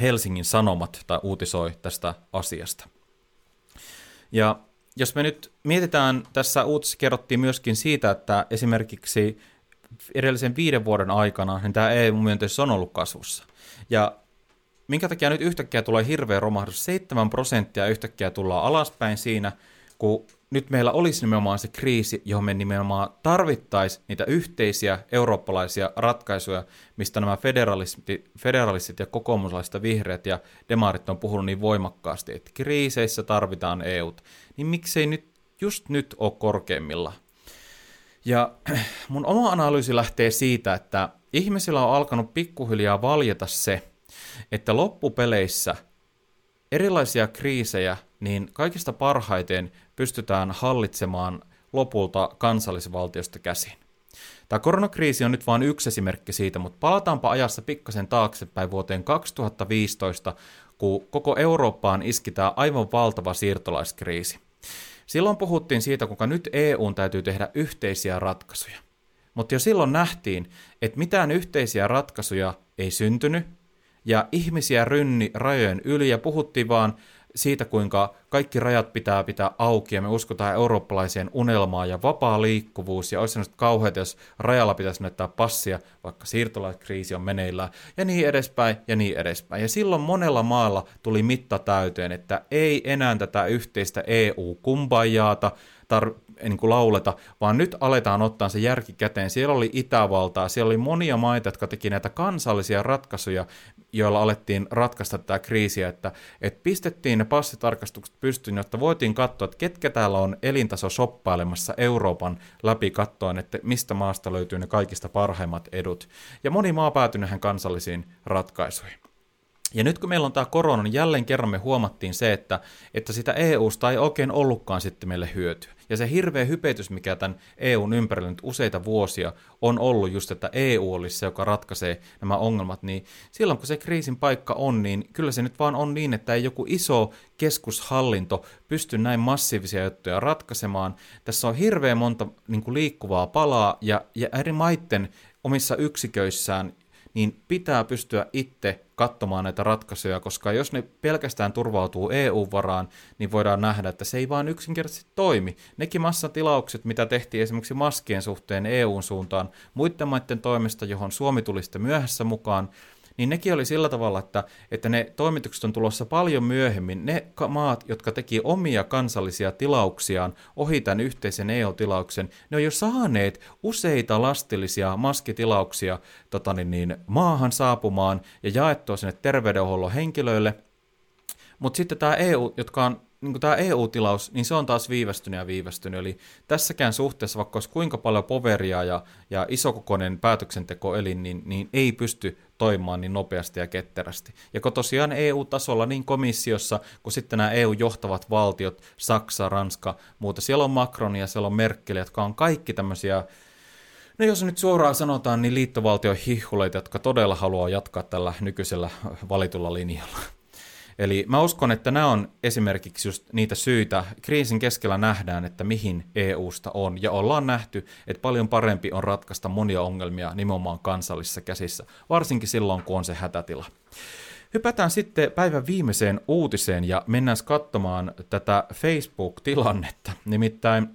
Helsingin Sanomat tai uutisoi tästä asiasta. Ja jos me nyt mietitään, tässä uutisessa kerrottiin myöskin siitä, että esimerkiksi edellisen viiden vuoden aikana niin tämä EU-myönteisyys on ollut kasvussa. Ja minkä takia nyt yhtäkkiä tulee hirveä romahdus, 7 prosenttia yhtäkkiä tullaan alaspäin siinä, kun nyt meillä olisi nimenomaan se kriisi, johon me nimenomaan tarvittaisiin niitä yhteisiä eurooppalaisia ratkaisuja, mistä nämä federalistit, federalistit ja kokoomuslaiset vihreät ja demarit on puhunut niin voimakkaasti, että kriiseissä tarvitaan EUt, niin miksei nyt just nyt ole korkeimmilla. Ja mun oma analyysi lähtee siitä, että ihmisillä on alkanut pikkuhiljaa valjeta se, että loppupeleissä erilaisia kriisejä niin kaikista parhaiten pystytään hallitsemaan lopulta kansallisvaltiosta käsin. Tämä koronakriisi on nyt vain yksi esimerkki siitä, mutta palataanpa ajassa pikkasen taaksepäin vuoteen 2015, kun koko Eurooppaan iski tämä aivan valtava siirtolaiskriisi. Silloin puhuttiin siitä, kuinka nyt EUn täytyy tehdä yhteisiä ratkaisuja. Mutta jo silloin nähtiin, että mitään yhteisiä ratkaisuja ei syntynyt, ja ihmisiä rynni rajojen yli, ja puhuttiin vaan siitä, kuinka kaikki rajat pitää pitää auki ja me uskotaan eurooppalaiseen unelmaan ja vapaa liikkuvuus ja olisi sellaista kauheita, jos rajalla pitäisi näyttää passia, vaikka siirtolaiskriisi on meneillään ja niin edespäin ja niin edespäin. Ja silloin monella maalla tuli mitta täyteen, että ei enää tätä yhteistä EU-kumbajaata tar- niin kuin lauleta, vaan nyt aletaan ottaa se järki käteen. Siellä oli Itävaltaa, siellä oli monia maita, jotka teki näitä kansallisia ratkaisuja, joilla alettiin ratkaista tämä kriisiä, että, että pistettiin ne passitarkastukset pystyyn, jotta voitiin katsoa, että ketkä täällä on elintaso soppailemassa Euroopan läpi kattoen, että mistä maasta löytyy ne kaikista parhaimmat edut. Ja moni maa päätyi näihin kansallisiin ratkaisuihin. Ja nyt kun meillä on tämä korona, niin jälleen kerran me huomattiin se, että, että sitä EUsta ei oikein ollutkaan sitten meille hyötyä. Ja se hirveä hypetys, mikä tämän EUn ympärillä nyt useita vuosia on ollut just, että EU olisi se, joka ratkaisee nämä ongelmat, niin silloin kun se kriisin paikka on, niin kyllä se nyt vaan on niin, että ei joku iso keskushallinto pysty näin massiivisia juttuja ratkaisemaan. Tässä on hirveän monta niin kuin liikkuvaa palaa ja, ja eri maitten omissa yksiköissään niin pitää pystyä itse katsomaan näitä ratkaisuja, koska jos ne pelkästään turvautuu EU-varaan, niin voidaan nähdä, että se ei vaan yksinkertaisesti toimi. Nekin massatilaukset, mitä tehtiin esimerkiksi maskien suhteen EUn suuntaan muiden maiden toimesta, johon Suomi tuli sitten myöhässä mukaan, niin nekin oli sillä tavalla, että, että ne toimitukset on tulossa paljon myöhemmin. Ne maat, jotka teki omia kansallisia tilauksiaan ohi tämän yhteisen EU-tilauksen, ne on jo saaneet useita lastillisia maskitilauksia tota niin, niin, maahan saapumaan ja jaettua sinne terveydenhuollon henkilöille. Mutta sitten tämä EU, jotka on niin tämä EU-tilaus, niin se on taas viivästynyt ja viivästynyt. Eli tässäkään suhteessa, vaikka olisi kuinka paljon poveria ja, ja isokokoinen päätöksentekoelin, niin, niin ei pysty toimimaan niin nopeasti ja ketterästi. Ja kun tosiaan EU-tasolla, niin komissiossa kuin sitten nämä EU-johtavat valtiot, Saksa, Ranska, muuta, siellä on Macron ja siellä on Merkel, jotka on kaikki tämmöisiä No jos nyt suoraan sanotaan, niin liittovaltion hihuleita, jotka todella haluaa jatkaa tällä nykyisellä valitulla linjalla. Eli mä uskon, että nämä on esimerkiksi just niitä syitä, kriisin keskellä nähdään, että mihin EUsta on, ja ollaan nähty, että paljon parempi on ratkaista monia ongelmia nimenomaan kansallisissa käsissä, varsinkin silloin, kun on se hätätila. Hypätään sitten päivän viimeiseen uutiseen ja mennään katsomaan tätä Facebook-tilannetta. Nimittäin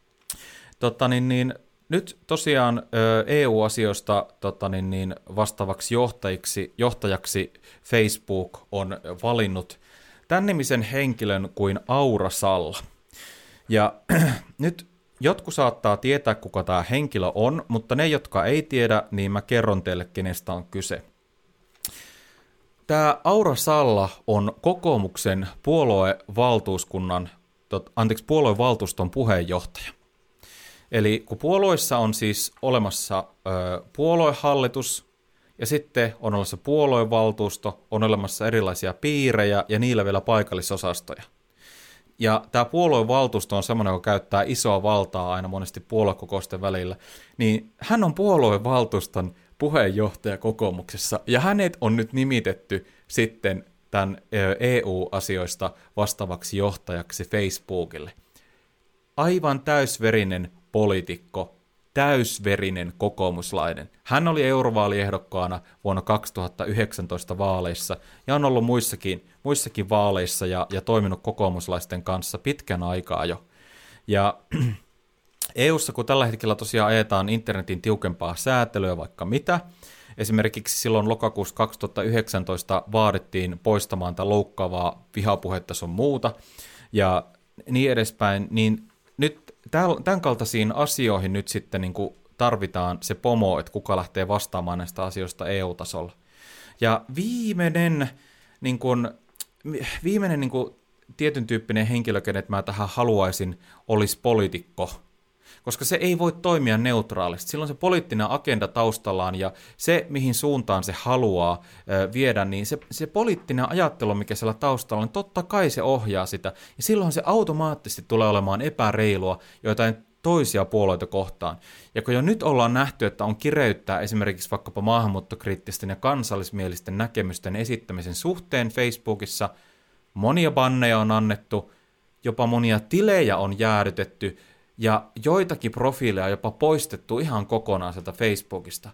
tota niin, niin, nyt tosiaan EU-asioista tota niin, niin, vastaavaksi johtajiksi, johtajaksi Facebook on valinnut tämän nimisen henkilön kuin Aura Salla. Ja nyt jotkut saattaa tietää, kuka tämä henkilö on, mutta ne, jotka ei tiedä, niin mä kerron teille, kenestä on kyse. Tämä Aura Salla on kokoomuksen puoluevaltuuskunnan, anteeksi, puoluevaltuuston puheenjohtaja. Eli kun puolueissa on siis olemassa ö, puoluehallitus, ja sitten on olemassa puoluevaltuusto, on olemassa erilaisia piirejä ja niillä vielä paikallisosastoja. Ja tämä puoluevaltuusto on semmoinen, joka käyttää isoa valtaa aina monesti puoluekokousten välillä. Niin hän on puoluevaltuuston puheenjohtaja kokoomuksessa, ja hänet on nyt nimitetty sitten tämän EU-asioista vastaavaksi johtajaksi Facebookille. Aivan täysverinen poliitikko, täysverinen kokoomuslainen. Hän oli eurovaaliehdokkaana vuonna 2019 vaaleissa ja on ollut muissakin, muissakin vaaleissa ja, ja toiminut kokoomuslaisten kanssa pitkän aikaa jo. Ja EUssa, kun tällä hetkellä tosiaan ajetaan internetin tiukempaa säätelyä vaikka mitä, esimerkiksi silloin lokakuussa 2019 vaadittiin poistamaan tätä loukkaavaa vihapuhetta sun muuta, ja niin edespäin, niin nyt tämän kaltaisiin asioihin nyt sitten niin kuin tarvitaan se pomo, että kuka lähtee vastaamaan näistä asioista EU-tasolla. Ja viimeinen, niin kuin, viimeinen niin kuin, tietyn tyyppinen henkilö, kenet mä tähän haluaisin, olisi poliitikko – koska se ei voi toimia neutraalisti. Silloin se poliittinen agenda taustallaan ja se, mihin suuntaan se haluaa ö, viedä, niin se, se poliittinen ajattelu, mikä siellä taustalla on, niin totta kai se ohjaa sitä. Ja silloin se automaattisesti tulee olemaan epäreilua joitain toisia puolueita kohtaan. Ja kun jo nyt ollaan nähty, että on kireyttää esimerkiksi vaikkapa maahanmuuttokriittisten ja kansallismielisten näkemysten esittämisen suhteen Facebookissa, monia banneja on annettu, jopa monia tilejä on jäädytetty, ja joitakin profiileja jopa poistettu ihan kokonaan sieltä Facebookista.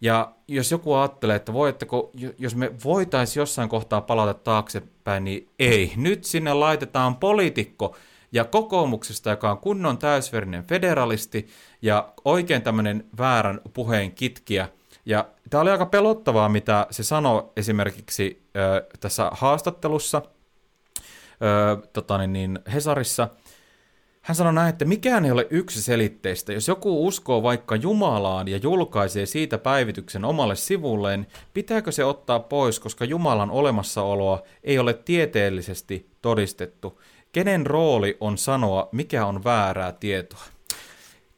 Ja jos joku ajattelee, että voitteko, jos me voitaisiin jossain kohtaa palata taaksepäin, niin ei. Nyt sinne laitetaan poliitikko ja kokoomuksesta, joka on kunnon täysverinen federalisti ja oikein tämmöinen väärän puheen kitkiä. Ja tämä oli aika pelottavaa, mitä se sanoi esimerkiksi äh, tässä haastattelussa äh, tota niin, niin, Hesarissa – hän sanoi näin, että mikään ei ole yksiselitteistä. Jos joku uskoo vaikka Jumalaan ja julkaisee siitä päivityksen omalle sivulleen, pitääkö se ottaa pois, koska Jumalan olemassaoloa ei ole tieteellisesti todistettu? Kenen rooli on sanoa, mikä on väärää tietoa?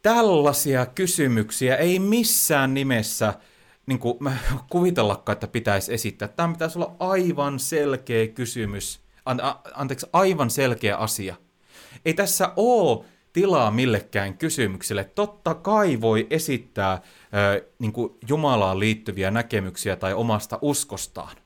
Tällaisia kysymyksiä ei missään nimessä niin kuin, mä kuvitellakaan, että pitäisi esittää. Tämä pitäisi olla aivan selkeä kysymys, anteeksi, aivan selkeä asia – ei tässä ole tilaa millekään kysymykselle. Totta kai voi esittää äh, niin kuin Jumalaan liittyviä näkemyksiä tai omasta uskostaan.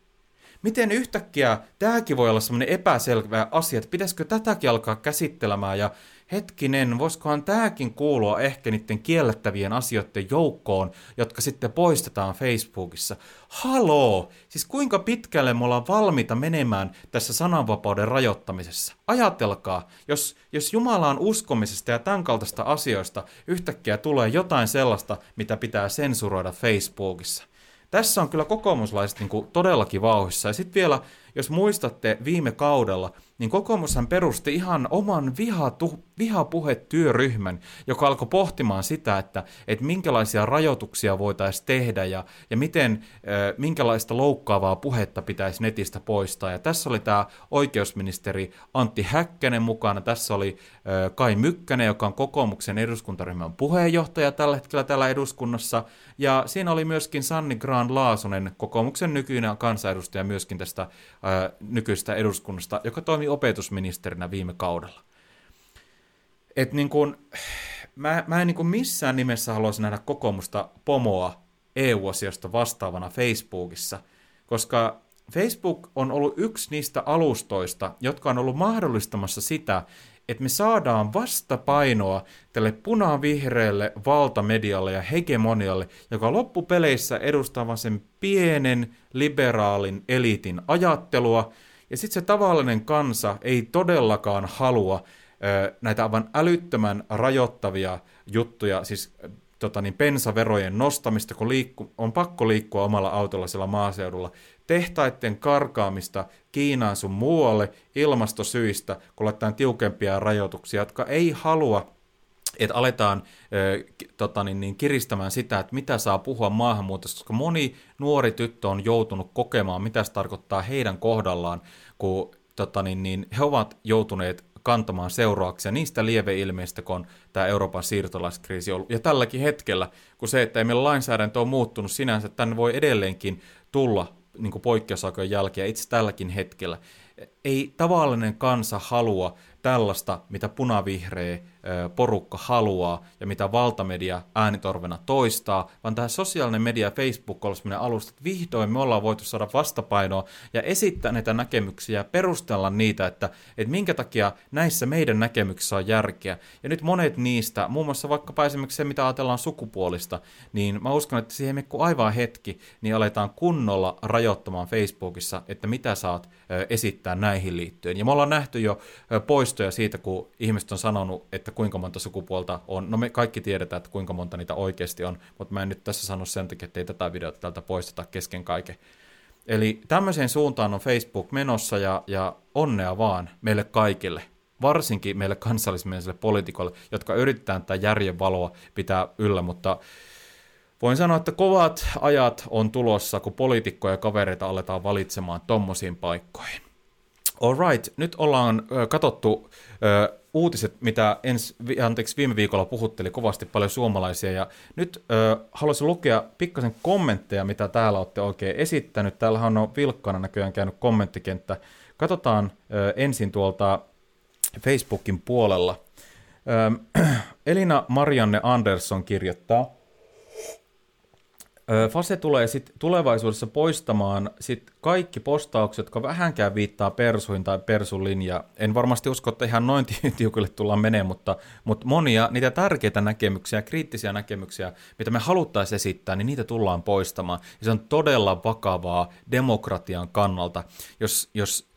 Miten yhtäkkiä tämäkin voi olla semmoinen epäselvä asia, että pitäisikö tätäkin alkaa käsittelemään ja hetkinen, voisikohan tämäkin kuulua ehkä niiden kiellettävien asioiden joukkoon, jotka sitten poistetaan Facebookissa. Haloo! Siis kuinka pitkälle me ollaan valmiita menemään tässä sananvapauden rajoittamisessa? Ajatelkaa, jos, jos Jumalaan uskomisesta ja tämän kaltaista asioista yhtäkkiä tulee jotain sellaista, mitä pitää sensuroida Facebookissa. Tässä on kyllä kokoomuslaiset niin kuin todellakin vauhissa. Ja sitten vielä, jos muistatte viime kaudella, niin kokoomushan perusti ihan oman vihatu, vihapuhetyöryhmän, joka alkoi pohtimaan sitä, että, että minkälaisia rajoituksia voitaisiin tehdä ja, ja miten, minkälaista loukkaavaa puhetta pitäisi netistä poistaa. Ja tässä oli tämä oikeusministeri Antti Häkkänen mukana, tässä oli Kai Mykkänen, joka on kokoomuksen eduskuntaryhmän puheenjohtaja tällä hetkellä täällä eduskunnassa, ja siinä oli myöskin Sanni Graan Laasonen, kokoomuksen nykyinen kansanedustaja myöskin tästä nykyistä eduskunnasta, joka toimi opetusministerinä viime kaudella. Et niin kun, mä, mä en niin kun missään nimessä haluaisi nähdä kokoomusta pomoa EU-asioista vastaavana Facebookissa, koska Facebook on ollut yksi niistä alustoista, jotka on ollut mahdollistamassa sitä, että me saadaan vastapainoa tälle punavihreälle valtamedialle ja hegemonialle, joka loppupeleissä edustaa sen pienen liberaalin eliitin ajattelua, ja sitten se tavallinen kansa ei todellakaan halua ö, näitä aivan älyttömän rajoittavia juttuja, siis tota niin, pensaverojen nostamista, kun liikku, on pakko liikkua omalla autolla siellä maaseudulla, tehtaiden karkaamista Kiinaan sun muualle ilmastosyistä, kun laitetaan tiukempia rajoituksia, jotka ei halua että aletaan ö, tota niin, niin, kiristämään sitä, että mitä saa puhua maahanmuutosta, koska moni nuori tyttö on joutunut kokemaan, mitä se tarkoittaa heidän kohdallaan, kun tota niin, niin, he ovat joutuneet kantamaan seurauksia niistä lieveilmeistä, kun on tämä Euroopan siirtolaiskriisi ollut. Ja tälläkin hetkellä, kun se, että ei meillä lainsäädäntö on muuttunut sinänsä, tänne voi edelleenkin tulla niin poikkeusaikojen jälkeen itse tälläkin hetkellä. Ei tavallinen kansa halua tällaista, mitä punavihreä porukka haluaa ja mitä valtamedia äänitorvena toistaa, vaan tämä sosiaalinen media Facebook on sellainen alusta, että vihdoin me ollaan voitu saada vastapainoa ja esittää näitä näkemyksiä ja perustella niitä, että, että minkä takia näissä meidän näkemyksissä on järkeä. Ja nyt monet niistä, muun muassa vaikka esimerkiksi se, mitä ajatellaan sukupuolista, niin mä uskon, että siihen mekku aivan hetki, niin aletaan kunnolla rajoittamaan Facebookissa, että mitä saat esittää näihin liittyen. Ja me ollaan nähty jo poistoja siitä, kun ihmiset on sanonut, että kuinka monta sukupuolta on. No me kaikki tiedetään, että kuinka monta niitä oikeasti on, mutta mä en nyt tässä sano sen takia, että ei tätä videota tältä poisteta kesken kaiken. Eli tämmöiseen suuntaan on Facebook menossa ja, ja onnea vaan meille kaikille, varsinkin meille kansallismielisille poliitikoille, jotka yritetään tätä järjen valoa pitää yllä, mutta voin sanoa, että kovat ajat on tulossa, kun poliitikkoja ja kavereita aletaan valitsemaan tommosiin paikkoihin. Alright, nyt ollaan katsottu uutiset, mitä ens, anteeksi, viime viikolla puhutteli kovasti paljon suomalaisia, ja nyt ö, haluaisin lukea pikkasen kommentteja, mitä täällä olette oikein esittänyt. Täällähän on vilkkana näköjään käynyt kommenttikenttä. Katsotaan ö, ensin tuolta Facebookin puolella. Ö, Elina Marianne Andersson kirjoittaa, Fase tulee sit tulevaisuudessa poistamaan sit kaikki postaukset, jotka vähänkään viittaa persuihin tai persun linja. En varmasti usko, että ihan noin tiukille tullaan menee, mutta, mutta monia niitä tärkeitä näkemyksiä, kriittisiä näkemyksiä, mitä me haluttaisiin esittää, niin niitä tullaan poistamaan. Ja se on todella vakavaa demokratian kannalta, jos, jos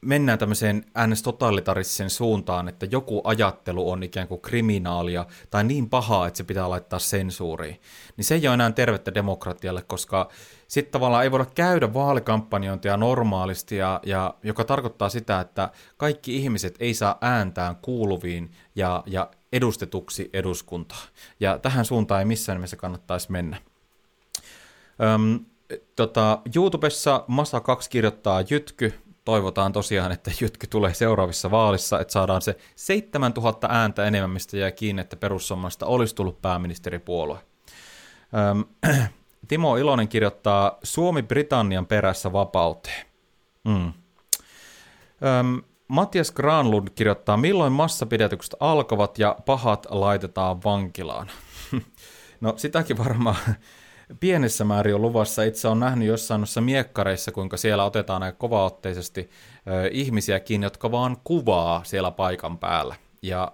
mennään tämmöiseen äänes totalitariseen suuntaan, että joku ajattelu on ikään kuin kriminaalia tai niin pahaa, että se pitää laittaa sensuuriin, niin se ei ole enää tervettä demokratialle, koska sitten tavallaan ei voida käydä vaalikampanjointia normaalisti, ja, ja, joka tarkoittaa sitä, että kaikki ihmiset ei saa ääntään kuuluviin ja, ja edustetuksi eduskuntaa. Ja tähän suuntaan ei missään nimessä kannattaisi mennä. Öm, tota, YouTubessa Masa2 kirjoittaa Jytky, toivotaan tosiaan, että Jytky tulee seuraavissa vaalissa, että saadaan se 7000 ääntä enemmän, mistä jää kiinni, että perussuomalaista olisi tullut pääministeripuolue. Öm, Timo Ilonen kirjoittaa Suomi Britannian perässä vapauteen. Mm. Öm, Matias Granlund kirjoittaa, milloin massapidätykset alkavat ja pahat laitetaan vankilaan. no sitäkin varmaan pienessä määrin on luvassa. Itse on nähnyt jossain noissa miekkareissa, kuinka siellä otetaan aika kovaotteisesti ihmisiä kiinni, jotka vaan kuvaa siellä paikan päällä. Ja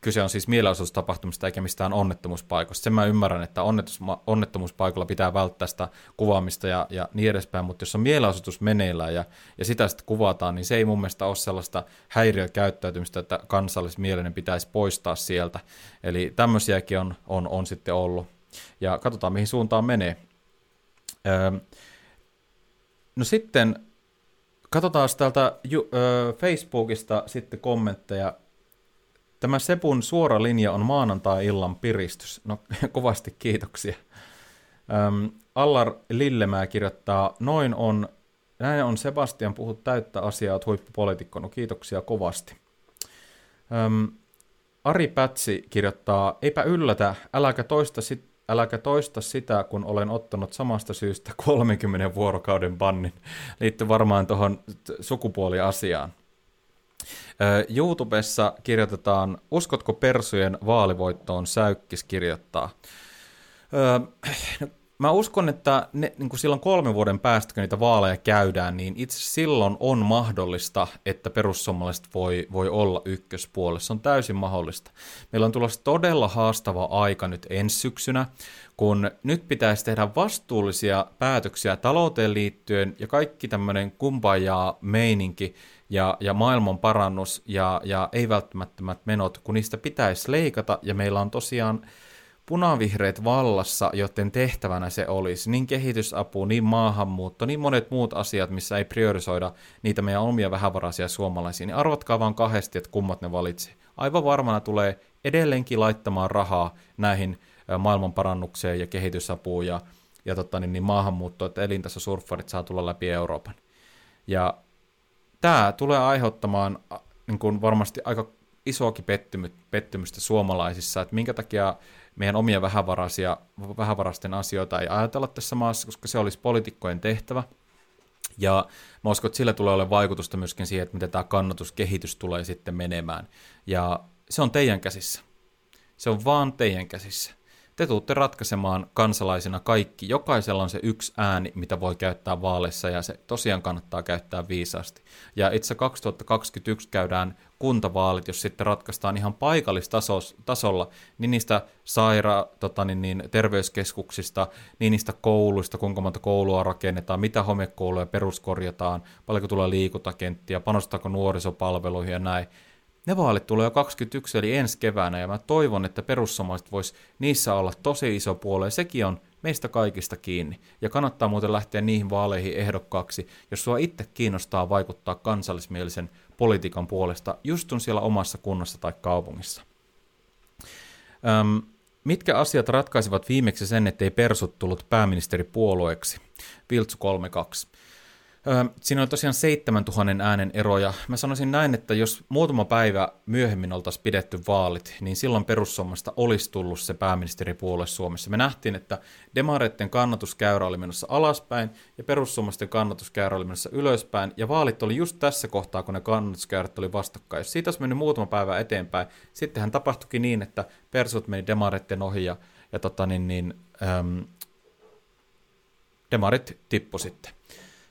kyse on siis mielenosoitustapahtumista eikä mistään onnettomuuspaikoista. Sen mä ymmärrän, että onnettomuuspaikalla pitää välttää sitä kuvaamista ja, ja niin edespäin, mutta jos on mielenosoitus meneillään ja, ja sitä sitten kuvataan, niin se ei mun mielestä ole sellaista häiriökäyttäytymistä, että kansallismielinen pitäisi poistaa sieltä. Eli tämmöisiäkin on, on, on sitten ollut. Ja katsotaan, mihin suuntaan menee. Öö, no sitten katsotaan täältä ju, öö, Facebookista sitten kommentteja Tämä Sepun suora linja on maanantai-illan piristys. No, kovasti kiitoksia. Öm, Allar Lillemää kirjoittaa, noin on, näin on Sebastian puhut täyttä asiaa, olet huippupoliitikko. No kiitoksia kovasti. Öm, Ari Pätsi kirjoittaa, eipä yllätä, äläkä toista, sit, äläkä toista sitä, kun olen ottanut samasta syystä 30 vuorokauden bannin. Liittyy varmaan tuohon sukupuoliasiaan. YouTubessa kirjoitetaan, uskotko persujen vaalivoittoon säykkis kirjoittaa. mä uskon, että ne, niin kuin silloin kolmen vuoden päästä, kun niitä vaaleja käydään, niin itse silloin on mahdollista, että perussuomalaiset voi, voi olla ykköspuolessa. Se on täysin mahdollista. Meillä on tulossa todella haastava aika nyt ensi syksynä, kun nyt pitäisi tehdä vastuullisia päätöksiä talouteen liittyen ja kaikki tämmöinen kumpajaa meininki ja, ja maailman parannus ja, ja ei-välttämättömät menot, kun niistä pitäisi leikata, ja meillä on tosiaan punavihreät vallassa, joten tehtävänä se olisi niin kehitysapu, niin maahanmuutto, niin monet muut asiat, missä ei priorisoida niitä meidän omia vähävaraisia suomalaisia, niin arvatkaa vaan kahdesti, että kummat ne valitsi. Aivan varmana tulee edelleenkin laittamaan rahaa näihin maailman parannukseen ja kehitysapuun ja, ja totta, niin, niin maahanmuuttoon, että elintasosurffarit saa tulla läpi Euroopan. Ja tämä tulee aiheuttamaan niin kuin varmasti aika isoakin pettymy, pettymystä suomalaisissa, että minkä takia meidän omia vähävaraisten asioita ei ajatella tässä maassa, koska se olisi poliitikkojen tehtävä. Ja mä uskon, että sillä tulee olemaan vaikutusta myöskin siihen, että miten tämä kannatuskehitys tulee sitten menemään. Ja se on teidän käsissä. Se on vaan teidän käsissä te tuutte ratkaisemaan kansalaisina kaikki. Jokaisella on se yksi ääni, mitä voi käyttää vaaleissa, ja se tosiaan kannattaa käyttää viisaasti. Ja itse 2021 käydään kuntavaalit, jos sitten ratkaistaan ihan paikallistasolla, niin niistä saira, tota, niin, niin, terveyskeskuksista, niin niistä kouluista, kuinka monta koulua rakennetaan, mitä homekouluja peruskorjataan, paljonko tulee liikuntakenttiä, panostaako nuorisopalveluihin ja näin ne vaalit tulee jo 21 eli ensi keväänä ja mä toivon, että perussuomalaiset vois niissä olla tosi iso puolue sekin on meistä kaikista kiinni. Ja kannattaa muuten lähteä niihin vaaleihin ehdokkaaksi, jos sua itse kiinnostaa vaikuttaa kansallismielisen politiikan puolesta just on siellä omassa kunnassa tai kaupungissa. Öm, mitkä asiat ratkaisivat viimeksi sen, ettei persut tullut pääministeripuolueeksi? Viltsu 32. Siinä oli tosiaan 7000 äänen ero, ja mä sanoisin näin, että jos muutama päivä myöhemmin oltaisiin pidetty vaalit, niin silloin perussuomasta olisi tullut se pääministeripuolue Suomessa. Me nähtiin, että demareiden kannatuskäyrä oli menossa alaspäin, ja perussuomalaisten kannatuskäyrä oli menossa ylöspäin, ja vaalit oli just tässä kohtaa, kun ne kannatuskäyrät oli vastakkain. Jos siitä olisi mennyt muutama päivä eteenpäin, sittenhän tapahtuikin niin, että persut meni demareiden ohi, ja, ja tota niin, niin, äm, demarit tippu sitten.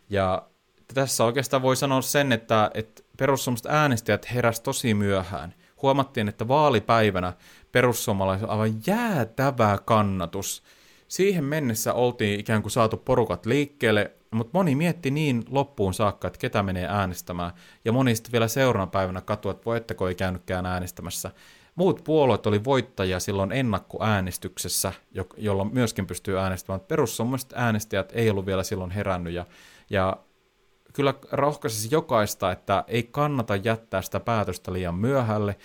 Ja tässä oikeastaan voi sanoa sen, että, että perussuomalaiset äänestäjät heräs tosi myöhään. Huomattiin, että vaalipäivänä perussuomalaisilla aivan jäätävä kannatus. Siihen mennessä oltiin ikään kuin saatu porukat liikkeelle, mutta moni mietti niin loppuun saakka, että ketä menee äänestämään. Ja moni sitten vielä seuraavana päivänä katsoi, että voitteko ei käynytkään äänestämässä. Muut puolueet oli voittajia silloin ennakkoäänestyksessä, jolloin myöskin pystyy äänestämään. Perussuomalaiset äänestäjät ei ollut vielä silloin herännyt ja ja kyllä rohkaisisi jokaista, että ei kannata jättää sitä päätöstä liian myöhälle.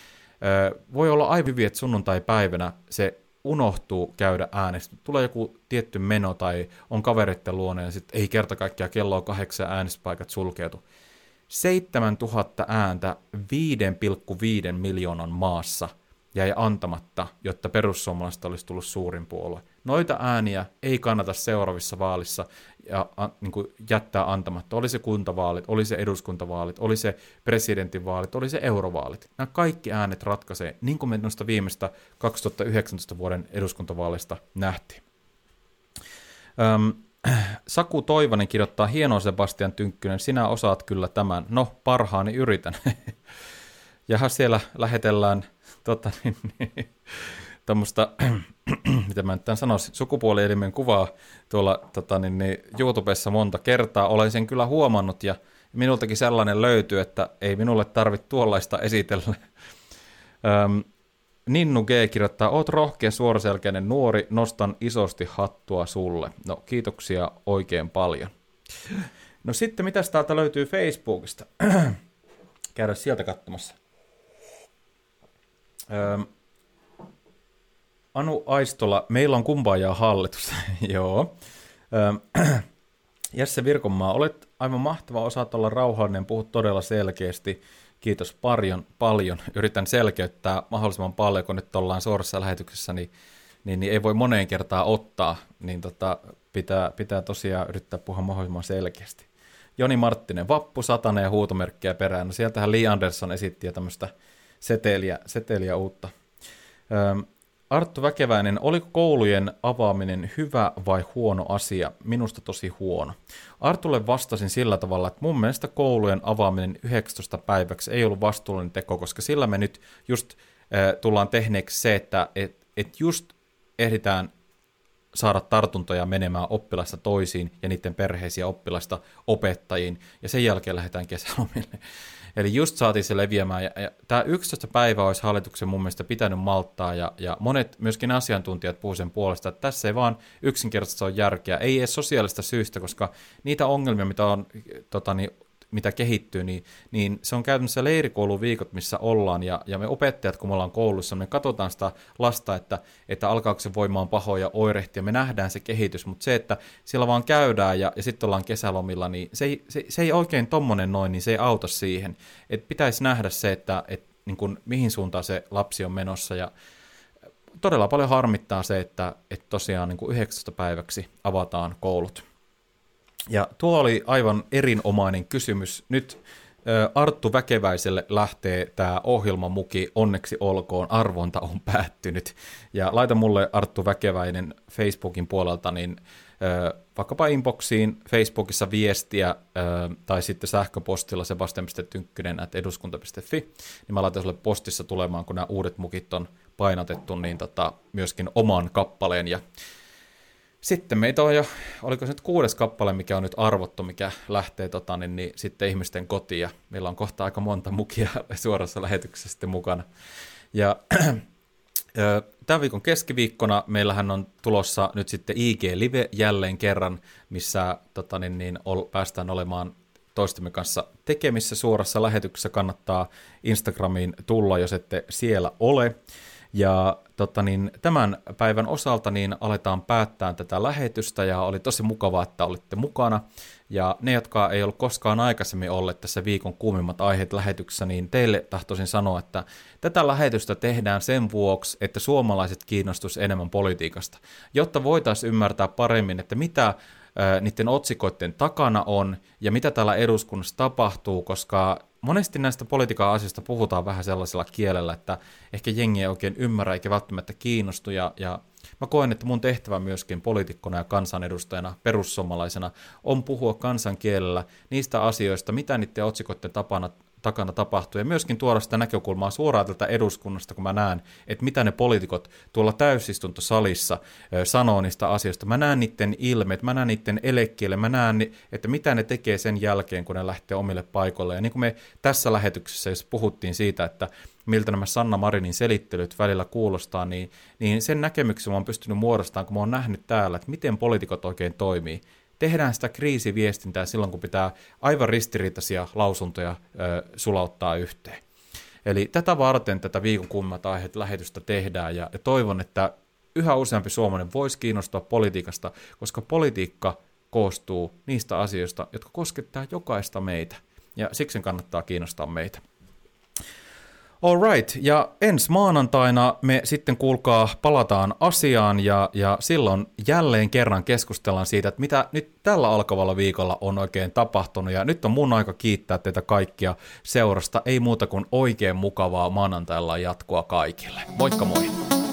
Voi olla aivan hyvin, että sunnuntai-päivänä se unohtuu käydä äänestä. Tulee joku tietty meno tai on kaveritten luona ja sitten ei kerta kaikkiaan kello on kahdeksan äänestyspaikat sulkeutu. 7000 ääntä 5,5 miljoonan maassa jäi antamatta, jotta perussuomalaiset olisi tullut suurin puolue. Noita ääniä ei kannata seuraavissa vaalissa ja a, niin kuin jättää antamatta. Oli se kuntavaalit, oli se eduskuntavaalit, oli se presidentinvaalit, oli se eurovaalit. Nämä kaikki äänet ratkaisee, niin kuin me noista viimeistä 2019 vuoden eduskuntavaaleista nähtiin. Öm, Saku Toivonen kirjoittaa, hienoa Sebastian Tynkkynen, sinä osaat kyllä tämän. No, parhaani yritän. Ja siellä lähetellään tota, niin, niin, tämmöistä, mitä mä nyt tämän sanoisin, sukupuolielimen kuvaa tuolla tota, niin, niin, YouTubessa monta kertaa. Olen sen kyllä huomannut ja minultakin sellainen löytyy, että ei minulle tarvitse tuollaista esitellä. Öm, Ninnu G kirjoittaa, oot rohkea suoraselkäinen nuori, nostan isosti hattua sulle. No kiitoksia oikein paljon. No sitten, mitä täältä löytyy Facebookista? Käydä sieltä katsomassa. Öö, Anu Aistola, meillä on kumpaajaa hallitus. Joo. Jesse Virkonmaa, olet aivan mahtava, osaat olla rauhallinen, puhut todella selkeästi. Kiitos paljon, paljon. Yritän selkeyttää mahdollisimman paljon, kun nyt ollaan suorassa lähetyksessä, niin, niin, niin ei voi moneen kertaan ottaa, niin tota, pitää, pitää tosiaan yrittää puhua mahdollisimman selkeästi. Joni Marttinen, vappu, satane ja huutomerkkiä perään. No sieltähän Lee Anderson esitti tämmöistä seteliä, seteliä uutta. Öm, Arttu Väkeväinen, oliko koulujen avaaminen hyvä vai huono asia? Minusta tosi huono. Artulle vastasin sillä tavalla, että mun mielestä koulujen avaaminen 19 päiväksi ei ollut vastuullinen teko, koska sillä me nyt just äh, tullaan tehneeksi se, että et, et just ehditään saada tartuntoja menemään oppilasta toisiin ja niiden perheisiä oppilasta opettajiin, ja sen jälkeen lähdetään kesälomille. Eli just saatiin se leviämään, ja, ja tämä 11 päivää olisi hallituksen mun mielestä pitänyt malttaa, ja, ja monet myöskin asiantuntijat puhuivat sen puolesta, että tässä ei vaan yksinkertaisesti ole järkeä, ei edes sosiaalista syystä, koska niitä ongelmia, mitä on tota, niin, mitä kehittyy, niin, niin se on käytännössä leirikouluviikot, missä ollaan, ja, ja me opettajat, kun me ollaan koulussa, me katsotaan sitä lasta, että, että alkaako se voimaan pahoja oirehtia, me nähdään se kehitys, mutta se, että siellä vaan käydään ja, ja sitten ollaan kesälomilla, niin se ei, se, se ei oikein tommonen noin, niin se ei auta siihen. Et pitäisi nähdä se, että et, niin kun, mihin suuntaan se lapsi on menossa, ja todella paljon harmittaa se, että, että tosiaan niin 19 päiväksi avataan koulut. Ja tuo oli aivan erinomainen kysymys. Nyt Arttu Väkeväiselle lähtee tämä ohjelmamuki, onneksi olkoon, arvonta on päättynyt. Ja laita mulle Arttu Väkeväinen Facebookin puolelta, niin vaikkapa inboxiin Facebookissa viestiä tai sitten sähköpostilla sebastian.tynkkynen eduskunta.fi, niin mä laitan sulle postissa tulemaan, kun nämä uudet mukit on painotettu, niin tota, myöskin oman kappaleen ja sitten meitä on jo, oliko se nyt kuudes kappale, mikä on nyt arvottu, mikä lähtee tota, niin, niin, sitten ihmisten kotiin, ja meillä on kohta aika monta mukia suorassa lähetyksessä sitten mukana. Ja tämän viikon keskiviikkona meillähän on tulossa nyt sitten IG Live jälleen kerran, missä tota, niin, niin, ol, päästään olemaan toistemme kanssa tekemissä suorassa lähetyksessä. Kannattaa Instagramiin tulla, jos ette siellä ole. Ja tota niin, tämän päivän osalta niin aletaan päättää tätä lähetystä ja oli tosi mukavaa, että olitte mukana. Ja ne, jotka ei ollut koskaan aikaisemmin olleet tässä viikon kuumimmat aiheet lähetyksessä, niin teille tahtoisin sanoa, että tätä lähetystä tehdään sen vuoksi, että suomalaiset kiinnostus enemmän politiikasta, jotta voitaisiin ymmärtää paremmin, että mitä niiden otsikoiden takana on ja mitä täällä eduskunnassa tapahtuu, koska monesti näistä politiikan asioista puhutaan vähän sellaisella kielellä, että ehkä jengi ei oikein ymmärrä eikä välttämättä kiinnostu. Ja, ja mä koen, että mun tehtävä myöskin poliitikkona ja kansanedustajana, perussuomalaisena, on puhua kansankielellä niistä asioista, mitä niiden otsikoiden tapana takana tapahtuu, ja myöskin tuoda sitä näkökulmaa suoraan tältä eduskunnasta, kun mä näen, että mitä ne poliitikot tuolla täysistuntosalissa sanoo niistä asioista. Mä näen niiden ilmeet, mä näen niiden elekkielle, mä näen, että mitä ne tekee sen jälkeen, kun ne lähtee omille paikoille. Ja niin kuin me tässä lähetyksessä, jos puhuttiin siitä, että miltä nämä Sanna Marinin selittelyt välillä kuulostaa, niin, niin sen näkemyksen mä oon pystynyt muodostamaan, kun mä oon nähnyt täällä, että miten poliitikot oikein toimii tehdään sitä kriisiviestintää silloin, kun pitää aivan ristiriitaisia lausuntoja ö, sulauttaa yhteen. Eli tätä varten tätä viikon kummat aiheet lähetystä tehdään, ja, toivon, että yhä useampi suomalainen voisi kiinnostua politiikasta, koska politiikka koostuu niistä asioista, jotka koskettaa jokaista meitä, ja siksi kannattaa kiinnostaa meitä. Alright, ja ensi maanantaina me sitten kuulkaa palataan asiaan ja, ja silloin jälleen kerran keskustellaan siitä, että mitä nyt tällä alkavalla viikolla on oikein tapahtunut. Ja nyt on mun aika kiittää teitä kaikkia seurasta, ei muuta kuin oikein mukavaa maanantailla jatkoa kaikille. Moikka moi!